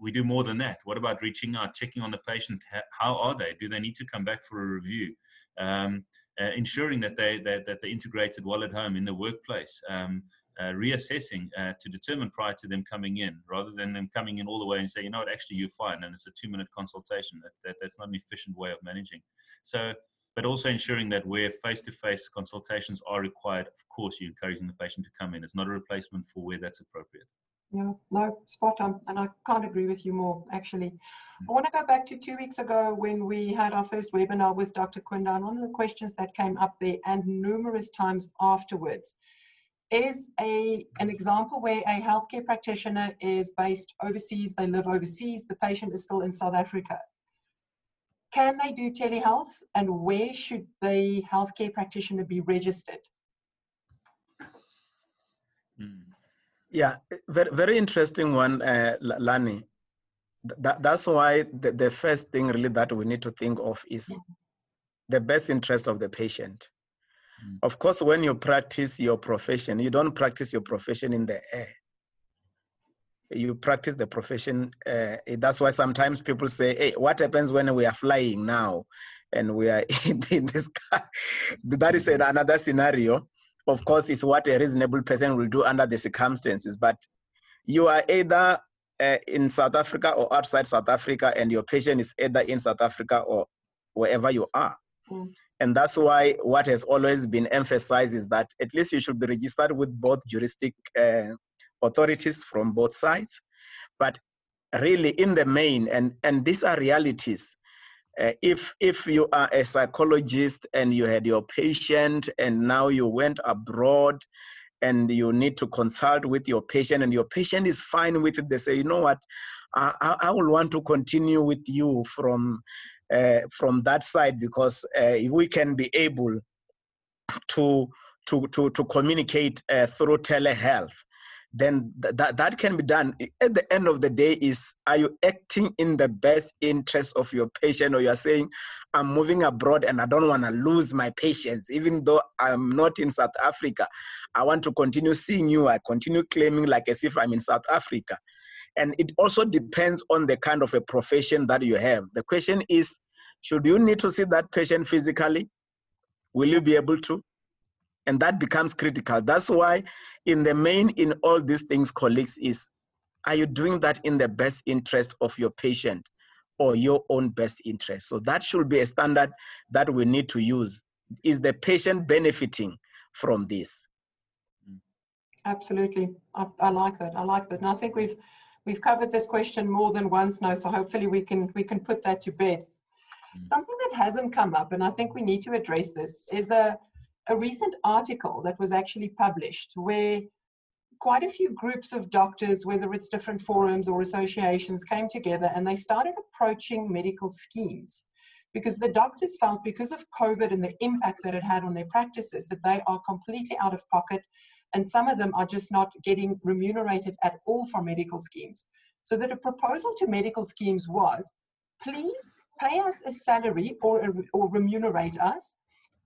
we do more than that. What about reaching out, checking on the patient? How are they? Do they need to come back for a review? Um, uh, ensuring that they that, that they're integrated while at home in the workplace. Um, uh, reassessing uh, to determine prior to them coming in, rather than them coming in all the way and say, you know what, actually you're fine, and it's a two-minute consultation. That, that that's not an efficient way of managing. So, but also ensuring that where face-to-face consultations are required, of course, you're encouraging the patient to come in. It's not a replacement for where that's appropriate. Yeah, no, spot on. And I can't agree with you more, actually. I want to go back to two weeks ago when we had our first webinar with Dr. Kunda. And one of the questions that came up there and numerous times afterwards is a, an example where a healthcare practitioner is based overseas, they live overseas, the patient is still in South Africa. Can they do telehealth and where should the healthcare practitioner be registered? Yeah, very, very interesting one, uh, Lani. That, that's why the, the first thing really that we need to think of is the best interest of the patient. Mm. Of course, when you practice your profession, you don't practice your profession in the air. You practice the profession. Uh, that's why sometimes people say, "Hey, what happens when we are flying now, and we are in the sky?" That is another scenario. Of course, it's what a reasonable person will do under the circumstances. But you are either uh, in South Africa or outside South Africa, and your patient is either in South Africa or wherever you are. Mm. And that's why what has always been emphasized is that at least you should be registered with both juristic uh, authorities from both sides. But really, in the main, and, and these are realities. Uh, if if you are a psychologist and you had your patient and now you went abroad and you need to consult with your patient and your patient is fine with it they say you know what? I, I will want to continue with you from uh, from that side because uh, we can be able to to to, to communicate uh, through telehealth then th- that that can be done. At the end of the day is are you acting in the best interest of your patient or you are saying i'm moving abroad and i don't want to lose my patients even though i'm not in south africa. I want to continue seeing you. I continue claiming like as if i'm in south africa. And it also depends on the kind of a profession that you have. The question is should you need to see that patient physically? Will you be able to and that becomes critical. That's why in the main in all these things colleagues is are you doing that in the best interest of your patient or your own best interest? So that should be a standard that we need to use. Is the patient benefiting from this? Absolutely. I, I, like that i like that and i think we've we've covered this question more than once now so hopefully we can we can put that to bed. Mm. something that hasn't come up and i think we need to address this is a a recent article that was actually published where quite a few groups of doctors, whether it's different forums or associations, came together and they started approaching medical schemes because the doctors felt because of COVID and the impact that it had on their practices that they are completely out of pocket and some of them are just not getting remunerated at all for medical schemes. So that a proposal to medical schemes was, please pay us a salary or, or remunerate us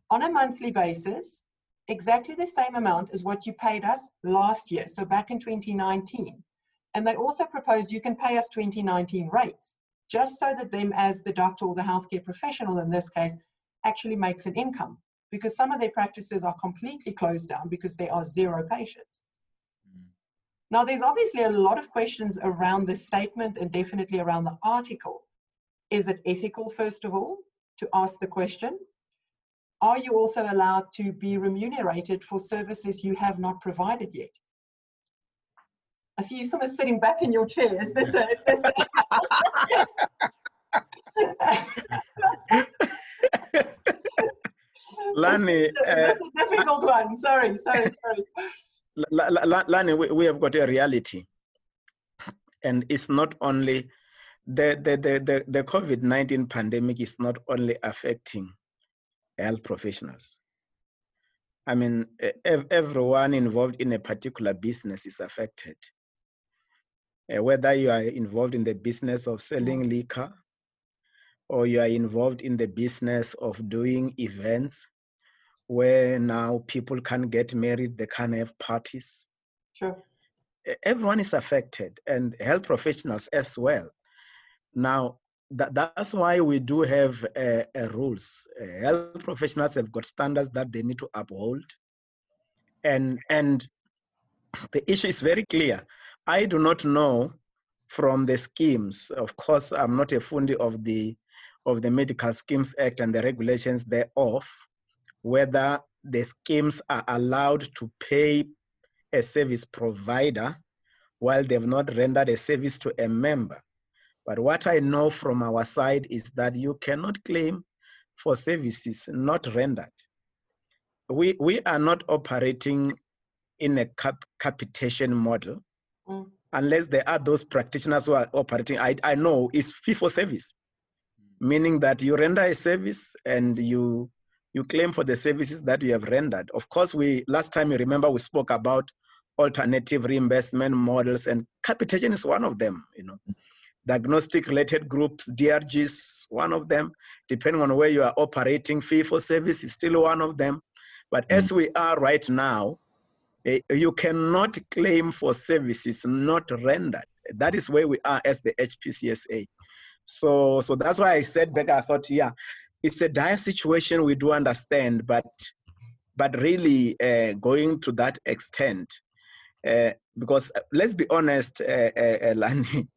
on a monthly basis, exactly the same amount as what you paid us last year, so back in 2019. And they also proposed you can pay us 2019 rates, just so that them as the doctor or the healthcare professional in this case actually makes an income because some of their practices are completely closed down because there are zero patients. Mm. Now, there's obviously a lot of questions around this statement and definitely around the article. Is it ethical, first of all, to ask the question? Are you also allowed to be remunerated for services you have not provided yet? I see you sort of sitting back in your chair. Is this a, is this a... Lani, is, this, uh, a difficult one? Sorry, sorry, sorry. Lani, we, we have got a reality. And it's not only the, the, the, the, the COVID 19 pandemic is not only affecting health professionals. I mean, everyone involved in a particular business is affected. Uh, whether you are involved in the business of selling liquor or you are involved in the business of doing events where now people can get married, they can have parties. Sure. Everyone is affected and health professionals as well. Now, that, that's why we do have uh, uh, rules. Uh, health professionals have got standards that they need to uphold, and and the issue is very clear. I do not know from the schemes. Of course, I'm not a fundi of the of the Medical Schemes Act and the regulations thereof, whether the schemes are allowed to pay a service provider while they've not rendered a service to a member. But what I know from our side is that you cannot claim for services not rendered. We, we are not operating in a cap capitation model mm. unless there are those practitioners who are operating. I, I know is fee for service, meaning that you render a service and you you claim for the services that you have rendered. Of course, we last time you remember we spoke about alternative reimbursement models, and capitation is one of them. You know, diagnostic related groups, DRGs, one of them. Depending on where you are operating, fee for service is still one of them. But mm-hmm. as we are right now, eh, you cannot claim for services not rendered. That is where we are as the HPCSA. So, so that's why I said back. I thought, yeah, it's a dire situation. We do understand, but but really uh, going to that extent, uh, because let's be honest, uh, uh, Lani,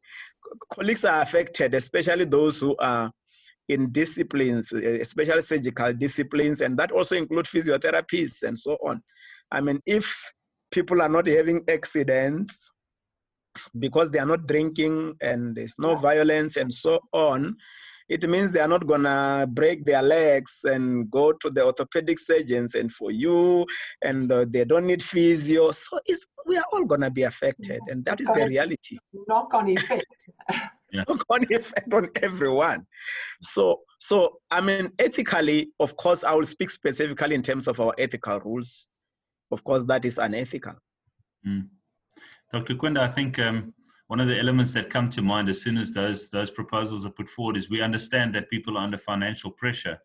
colleagues are affected, especially those who are in disciplines, especially surgical disciplines, and that also include physiotherapists and so on. I mean, if people are not having accidents because they are not drinking and there's no violence and so on, it means they are not gonna break their legs and go to the orthopedic surgeons and for you, and uh, they don't need physio. So it's, we are all gonna be affected, and that it's is the reality. Knock on effect. knock on effect on everyone. So, so I mean, ethically, of course, I will speak specifically in terms of our ethical rules. Of course, that is unethical. Mm. Dr. Kwenda, I think um, one of the elements that come to mind as soon as those those proposals are put forward is we understand that people are under financial pressure.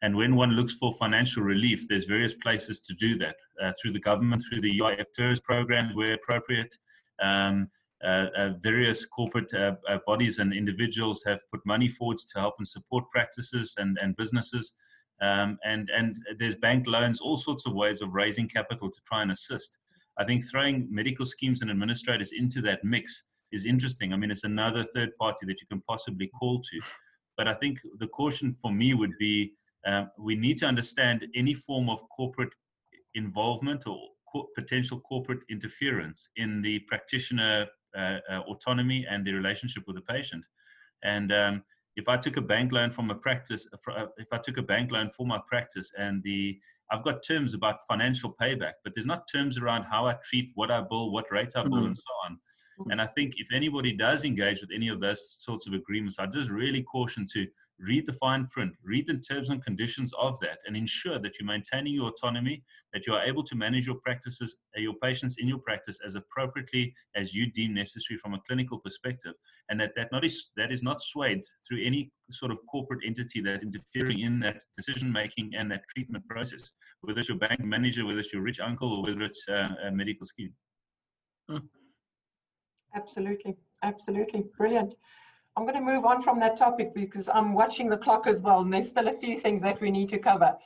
And when one looks for financial relief there's various places to do that uh, through the government through the UIF TERS programs where appropriate. Um, uh, uh, various corporate uh, uh, bodies and individuals have put money forward to help and support practices and, and businesses. Um, and and there's bank loans all sorts of ways of raising capital to try and assist. I think throwing medical schemes and administrators into that mix is interesting. I mean, it's another third party that you can possibly call to. But I think the caution for me would be um, we need to understand any form of corporate involvement or co- potential corporate interference in the practitioner uh, uh, autonomy and the relationship with the patient. And um, if I took a bank loan from a practice, uh, if I took a bank loan for my practice and the I've got terms about financial payback, but there's not terms around how I treat, what I bill, what rate I bill, mm-hmm. and so on. And I think if anybody does engage with any of those sorts of agreements, I just really caution to read the fine print, read the terms and conditions of that, and ensure that you're maintaining your autonomy, that you are able to manage your practices, uh, your patients in your practice as appropriately as you deem necessary from a clinical perspective, and that that not is that is not swayed through any sort of corporate entity that's interfering in that decision making and that treatment process, whether it's your bank manager, whether it's your rich uncle, or whether it's uh, a medical scheme. Mm. Absolutely, absolutely, brilliant. I'm going to move on from that topic because I'm watching the clock as well, and there's still a few things that we need to cover.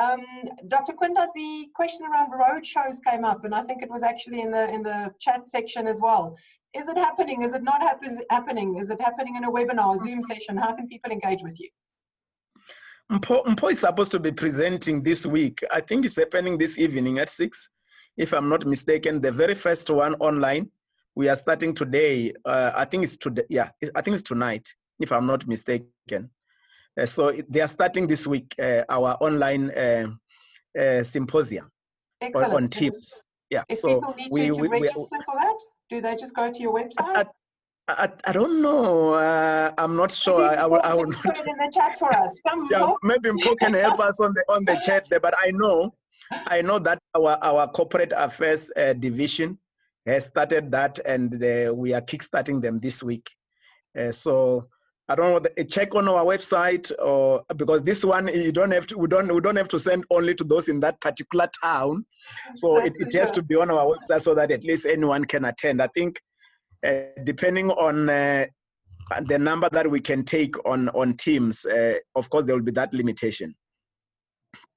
Um, Dr. Quinda, the question around road shows came up, and I think it was actually in the in the chat section as well. Is it happening? Is it not happening? Is it happening in a webinar, Zoom session? How can people engage with you? Mpho, Mpho is supposed to be presenting this week. I think it's happening this evening at six, if I'm not mistaken. The very first one online we are starting today. Uh, I think it's today. Yeah, I think it's tonight, if I'm not mistaken. Uh, so they are starting this week uh, our online uh, uh, symposium Excellent. on Teams. Yeah. If so people need we, to, we, register we, for that, do they just go to your website? I, I, I don't know. Uh, I'm not sure. I, I, will. I will not. Put it in the chat for us. Yeah, maybe Mpho can help us on the on the chat there. But I know, I know that our our corporate affairs division has started that and we are kickstarting them this week. Uh, so I don't know, check on our website or because this one you don't have to, we don't, we don't have to send only to those in that particular town. So it, it has to be on our website so that at least anyone can attend. I think uh, depending on uh, the number that we can take on, on teams, uh, of course there will be that limitation.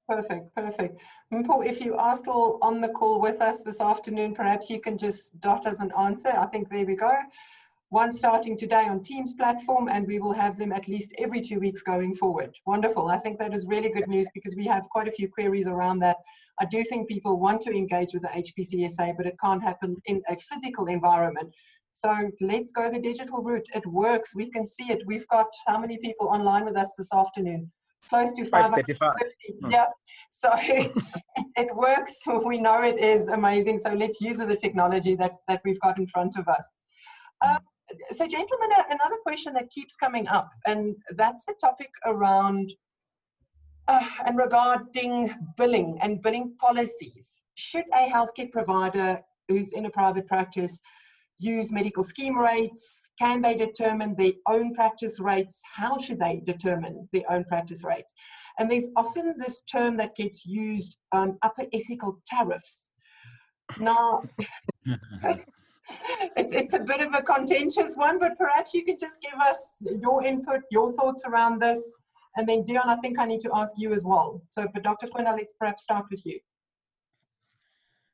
Perfect, perfect. Mpho, if you are still on the call with us this afternoon, perhaps you can just dot us an answer. I think there we go. One starting today on Teams platform, and we will have them at least every two weeks going forward. Wonderful. I think that is really good news because we have quite a few queries around that. I do think people want to engage with the HPCSA, but it can't happen in a physical environment. So let's go the digital route. It works. We can see it. We've got how many people online with us this afternoon? Close to 550. Hmm. Yeah. So it works. We know it is amazing. So let's use the technology that, that we've got in front of us. Um, so, gentlemen, another question that keeps coming up, and that's the topic around uh, and regarding billing and billing policies. Should a healthcare provider who's in a private practice use medical scheme rates? Can they determine their own practice rates? How should they determine their own practice rates? And there's often this term that gets used, um, upper ethical tariffs. Now, it, it's a bit of a contentious one, but perhaps you could just give us your input, your thoughts around this. And then, Dion, I think I need to ask you as well. So, but Dr. Quinn, let's perhaps start with you.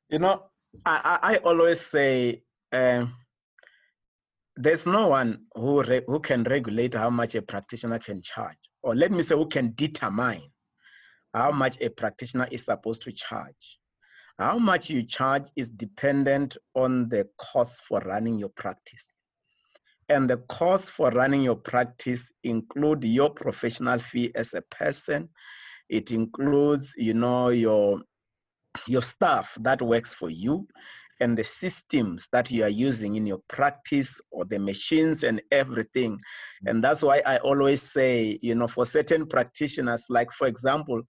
You know, I, I always say um, there's no one who, re- who can regulate how much a practitioner can charge, or let me say, who can determine how much a practitioner is supposed to charge. How much you charge is dependent on the cost for running your practice. And the cost for running your practice include your professional fee as a person. It includes, you know, your your staff that works for you and the systems that you are using in your practice or the machines and everything. And that's why I always say, you know, for certain practitioners, like for example,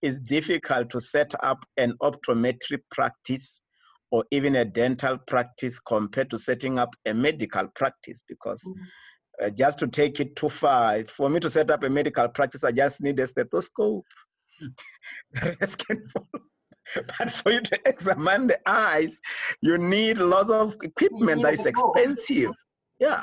it's difficult to set up an optometry practice or even a dental practice compared to setting up a medical practice because mm-hmm. uh, just to take it too far, for me to set up a medical practice, I just need a stethoscope. the rest can follow. but for you to examine the eyes, you need lots of equipment that is expensive. Yeah.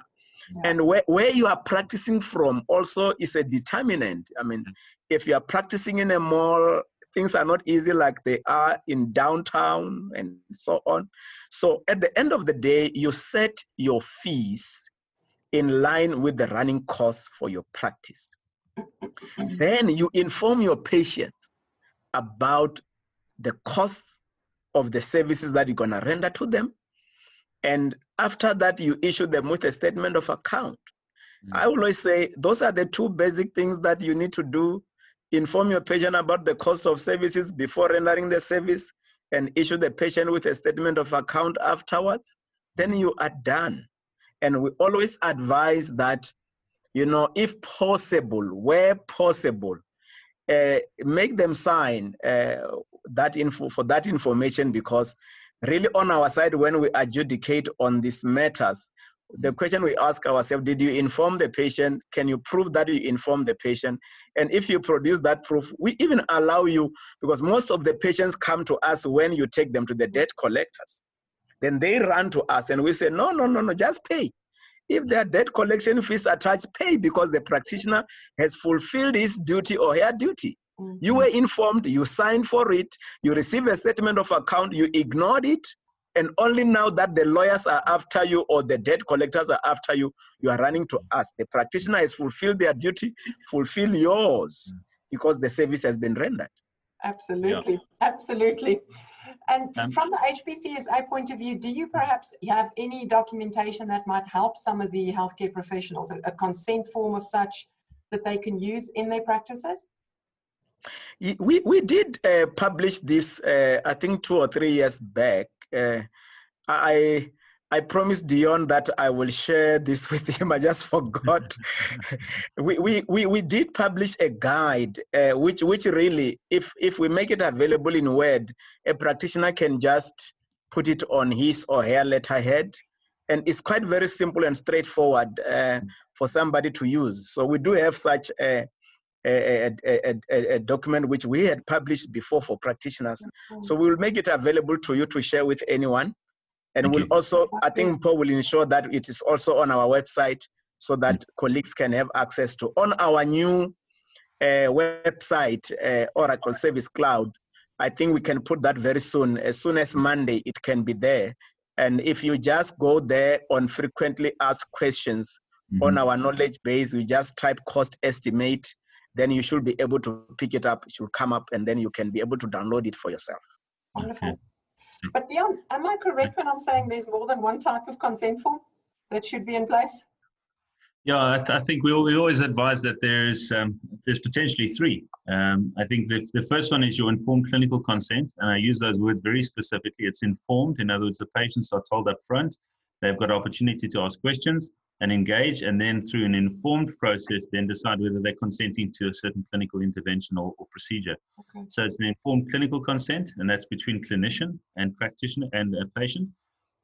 yeah. And where, where you are practicing from also is a determinant. I mean, if you are practicing in a mall, things are not easy like they are in downtown and so on. So at the end of the day, you set your fees in line with the running costs for your practice. then you inform your patients about the costs of the services that you're going to render to them. And after that, you issue them with a statement of account. Mm-hmm. I always say those are the two basic things that you need to do inform your patient about the cost of services before rendering the service and issue the patient with a statement of account afterwards. Then you are done. And we always advise that, you know, if possible, where possible, uh, make them sign uh, that info for that information because really on our side when we adjudicate on these matters the question we ask ourselves did you inform the patient? Can you prove that you informed the patient? And if you produce that proof we even allow you because most of the patients come to us when you take them to the debt collectors. Then they run to us and we say no no no no just pay. If there are debt collection fees attached pay because the practitioner has fulfilled his duty or her duty Mm-hmm. You were informed, you signed for it, you received a statement of account, you ignored it, and only now that the lawyers are after you or the debt collectors are after you, you are running to us. The practitioner has fulfilled their duty, fulfill yours mm. because the service has been rendered. Absolutely, yeah. absolutely. And um, from the HPCSA point of view, do you perhaps have any documentation that might help some of the healthcare professionals, a, a consent form of such that they can use in their practices? We, we did uh, publish this, uh, I think, two or three years back. Uh, I, I promised Dion that I will share this with him. I just forgot. we, we, we, we did publish a guide, uh, which, which really, if, if we make it available in Word, a practitioner can just put it on his or her letterhead. And it's quite very simple and straightforward uh, for somebody to use. So we do have such a, a, a, a, a, document which we had published before for practitioners. Mm-hmm. So we will make it available to you to share with anyone. And we'll also, I think Paul will ensure that it is also on our website so that colleagues can have access to. On our new uh, website, uh, Oracle Service Cloud. I think we can put that very soon. As soon as Monday, it can be there. And if you just go there on frequently asked questions mm-hmm. on our knowledge base, you just type cost estimate, then you should be able to pick it up. It should come up, and then you can be able to download it for yourself. Wonderful. Okay. But Dion, am I correct when I'm saying there's more than one type of consent form that should be in place? Yeah, I, I think we, we always advise that there's um, there's potentially three. Um, I think the, the first one is your informed clinical consent, and I use those words very specifically. It's informed, in other words, the patients are told up front they've got opportunity to ask questions and engage, and then through an informed process, then decide whether they're consenting to a certain clinical intervention or, or procedure. Okay. So it's an informed clinical consent, and that's between clinician and practitioner and a patient.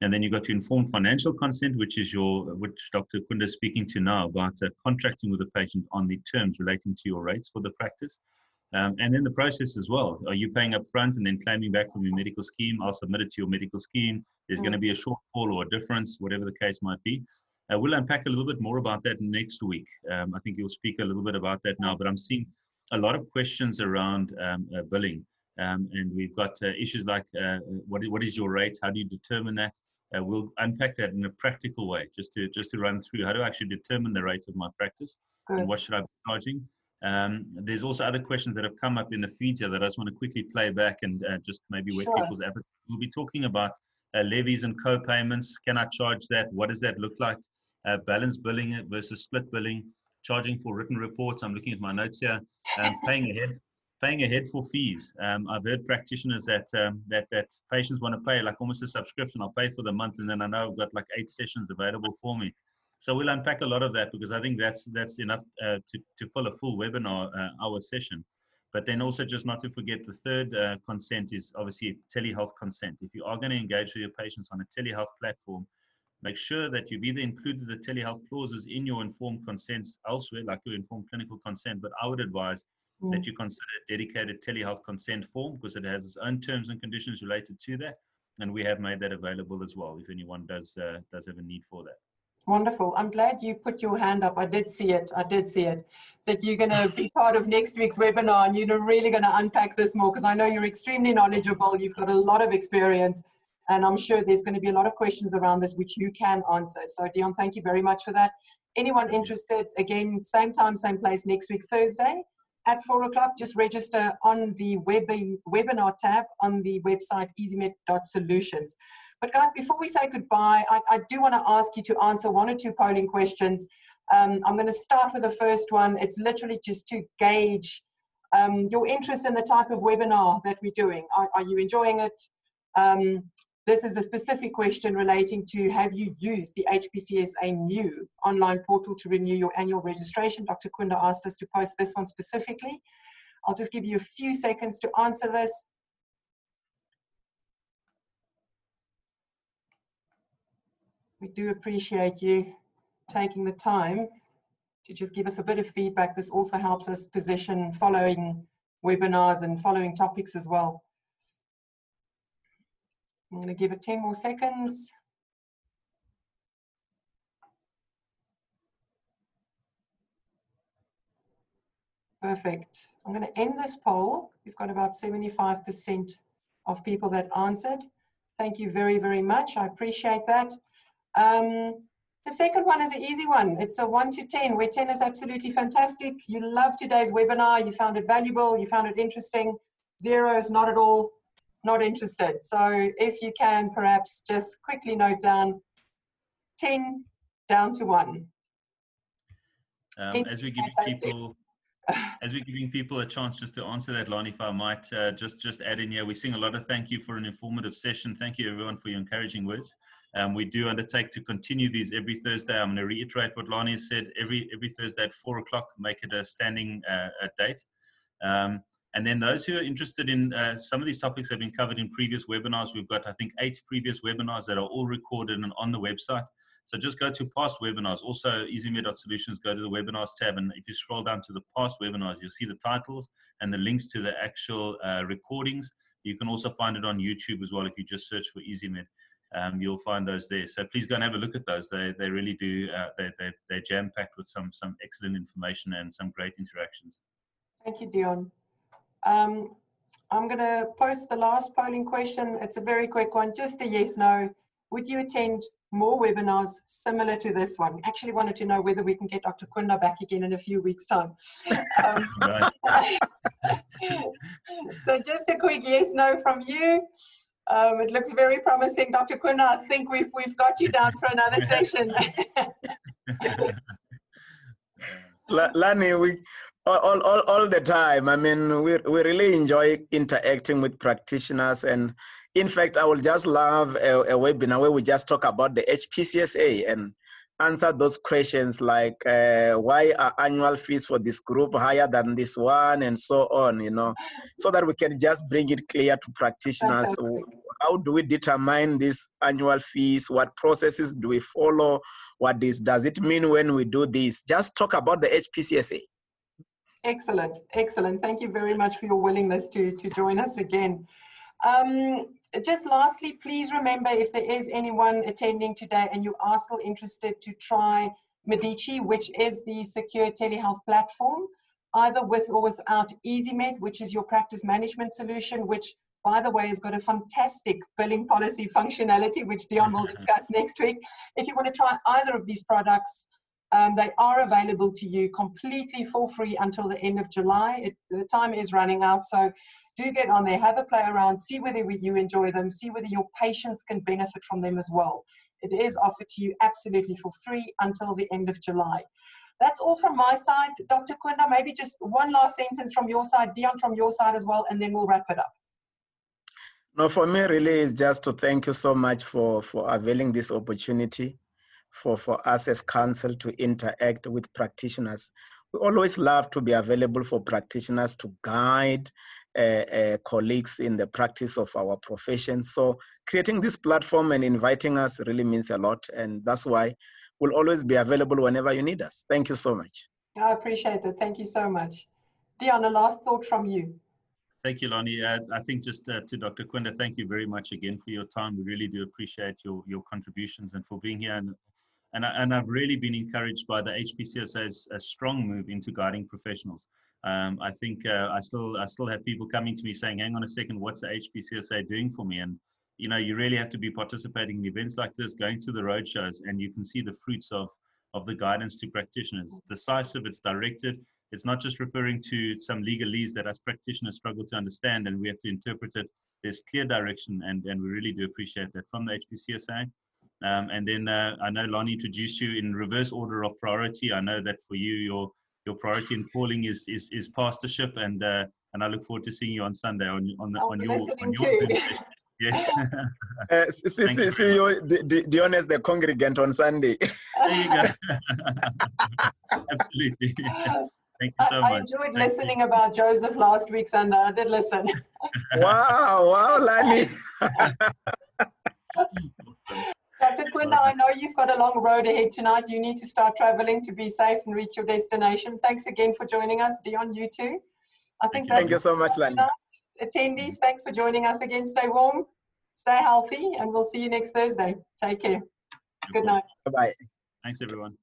And then you've got to inform financial consent, which is your, which Dr. Kunda is speaking to now about uh, contracting with the patient on the terms relating to your rates for the practice. Um, and then the process as well. Are you paying up front and then claiming back from your medical scheme? I'll submit it to your medical scheme. There's mm. going to be a shortfall or a difference, whatever the case might be. Uh, we'll unpack a little bit more about that next week. Um, I think you'll speak a little bit about that now, but I'm seeing a lot of questions around um, uh, billing. Um, and we've got uh, issues like uh, what, what is your rate? How do you determine that? Uh, we'll unpack that in a practical way, just to just to run through how do I actually determine the rate of my practice Good. and what should I be charging. Um, there's also other questions that have come up in the feed here that I just want to quickly play back and uh, just maybe whet sure. people's appetite. We'll be talking about uh, levies and co-payments. Can I charge that? What does that look like? Uh, balance billing versus split billing. Charging for written reports. I'm looking at my notes here. Um, paying ahead paying ahead for fees. Um, I've heard practitioners that um, that that patients want to pay like almost a subscription. I'll pay for the month, and then I know I've got like eight sessions available for me. So we'll unpack a lot of that because I think that's that's enough uh, to to fill a full webinar uh, hour session. But then also just not to forget the third uh, consent is obviously telehealth consent. If you are going to engage with your patients on a telehealth platform, make sure that you've either included the telehealth clauses in your informed consents elsewhere, like your informed clinical consent. But I would advise mm. that you consider a dedicated telehealth consent form because it has its own terms and conditions related to that. And we have made that available as well if anyone does uh, does have a need for that. Wonderful. I'm glad you put your hand up. I did see it. I did see it. That you're going to be part of next week's webinar and you're really going to unpack this more because I know you're extremely knowledgeable. You've got a lot of experience and I'm sure there's going to be a lot of questions around this which you can answer. So Dion, thank you very much for that. Anyone interested, again, same time, same place next week, Thursday at four o'clock, just register on the web, webinar tab on the website easymed.solutions. But guys, before we say goodbye, I, I do want to ask you to answer one or two polling questions. Um, I'm going to start with the first one. It's literally just to gauge um, your interest in the type of webinar that we're doing. Are, are you enjoying it? Um, this is a specific question relating to have you used the HPCSA new online portal to renew your annual registration? Dr. Kunda asked us to post this one specifically. I'll just give you a few seconds to answer this. We do appreciate you taking the time to just give us a bit of feedback. This also helps us position following webinars and following topics as well. I'm going to give it 10 more seconds. Perfect. I'm going to end this poll. We've got about 75% of people that answered. Thank you very, very much. I appreciate that. Um, the second one is an easy one. It's a 1 to 10, where 10 is absolutely fantastic. You love today's webinar. You found it valuable. You found it interesting. Zero is not at all not interested. So if you can perhaps just quickly note down 10 down to one. Um, as we give people as we're giving people a chance just to answer that, Lani, if I might uh, just just add in here, we're seeing a lot of thank you for an informative session. Thank you everyone for your encouraging words. Um, we do undertake to continue these every Thursday. I'm going to reiterate what Lani said. Every every Thursday at four o'clock, make it a standing uh, a date. Um, and then those who are interested in uh, some of these topics have been covered in previous webinars. We've got, I think, eight previous webinars that are all recorded and on the website. So just go to past webinars. Also, easymed.solutions, go to the webinars tab. And if you scroll down to the past webinars, you'll see the titles and the links to the actual uh, recordings. You can also find it on YouTube as well if you just search for EasyMed. Um, you'll find those there. So please go and have a look at those. They, they really do, uh, they, they, they're jam packed with some, some excellent information and some great interactions. Thank you, Dion. Um, I'm going to post the last polling question. It's a very quick one, just a yes, no. Would you attend more webinars similar to this one? Actually wanted to know whether we can get Dr. Kunda back again in a few weeks' time. Um, so just a quick yes, no from you. Um, it looks very promising, Dr. Kunda. I think we've, we've got you down for another session. Lani, we, all, all, all the time. I mean, we, we really enjoy interacting with practitioners. And in fact, I would just love a, a webinar where we just talk about the HPCSA and answer those questions like uh, why are annual fees for this group higher than this one and so on, you know, so that we can just bring it clear to practitioners. How do we determine these annual fees? What processes do we follow? What is, does it mean when we do this? Just talk about the HPCSA. Excellent, excellent. Thank you very much for your willingness to, to join us again. Um, just lastly, please remember if there is anyone attending today and you are still interested to try Medici, which is the secure telehealth platform, either with or without EasyMed, which is your practice management solution, which by the way, has got a fantastic billing policy functionality, which Dion will discuss next week. If you want to try either of these products, um, they are available to you completely for free until the end of July. It, the time is running out, so do get on there, have a play around, see whether you enjoy them, see whether your patients can benefit from them as well. It is offered to you absolutely for free until the end of July. That's all from my side. Dr. Kunda, maybe just one last sentence from your side, Dion from your side as well, and then we'll wrap it up. No, for me, really, is just to thank you so much for, for availing this opportunity for, for us as council to interact with practitioners. We always love to be available for practitioners to guide uh, uh, colleagues in the practice of our profession. So creating this platform and inviting us really means a lot. And that's why we'll always be available whenever you need us. Thank you so much. I appreciate it. Thank you so much. Dion, a last thought from you. Thank you, Lani. Uh, I think just uh, to Dr. Kunda, thank you very much again for your time. We really do appreciate your, your contributions and for being here. And and, I, and I've really been encouraged by the HPCSA's a strong move into guiding professionals. Um, I think uh, I still I still have people coming to me saying, "Hang on a second, what's the HPCSA doing for me?" And you know, you really have to be participating in events like this, going to the road shows, and you can see the fruits of of the guidance to practitioners. Decisive, it's directed. It's not just referring to some legalese that us practitioners struggle to understand, and we have to interpret it. There's clear direction, and and we really do appreciate that from the HPCSA. Um, and then uh, I know Lani introduced you in reverse order of priority. I know that for you, your your priority in calling is is, is pastorship, and uh, and I look forward to seeing you on Sunday on on, on your on your Yes. uh, see, see, see you, the, the honest, the congregant on Sunday. there you go. Absolutely. Thank you so I, much. I enjoyed Thank listening you. about Joseph last week Sunday. I did listen. wow, wow, Lani. Dr. Kunda, I know you've got a long road ahead tonight. You need to start traveling to be safe and reach your destination. Thanks again for joining us. Dion, you too. I think Thank, you. Thank you so much, Lani. Attendees, thanks for joining us again. Stay warm, stay healthy, and we'll see you next Thursday. Take care. Good night. Bye-bye. Thanks, everyone.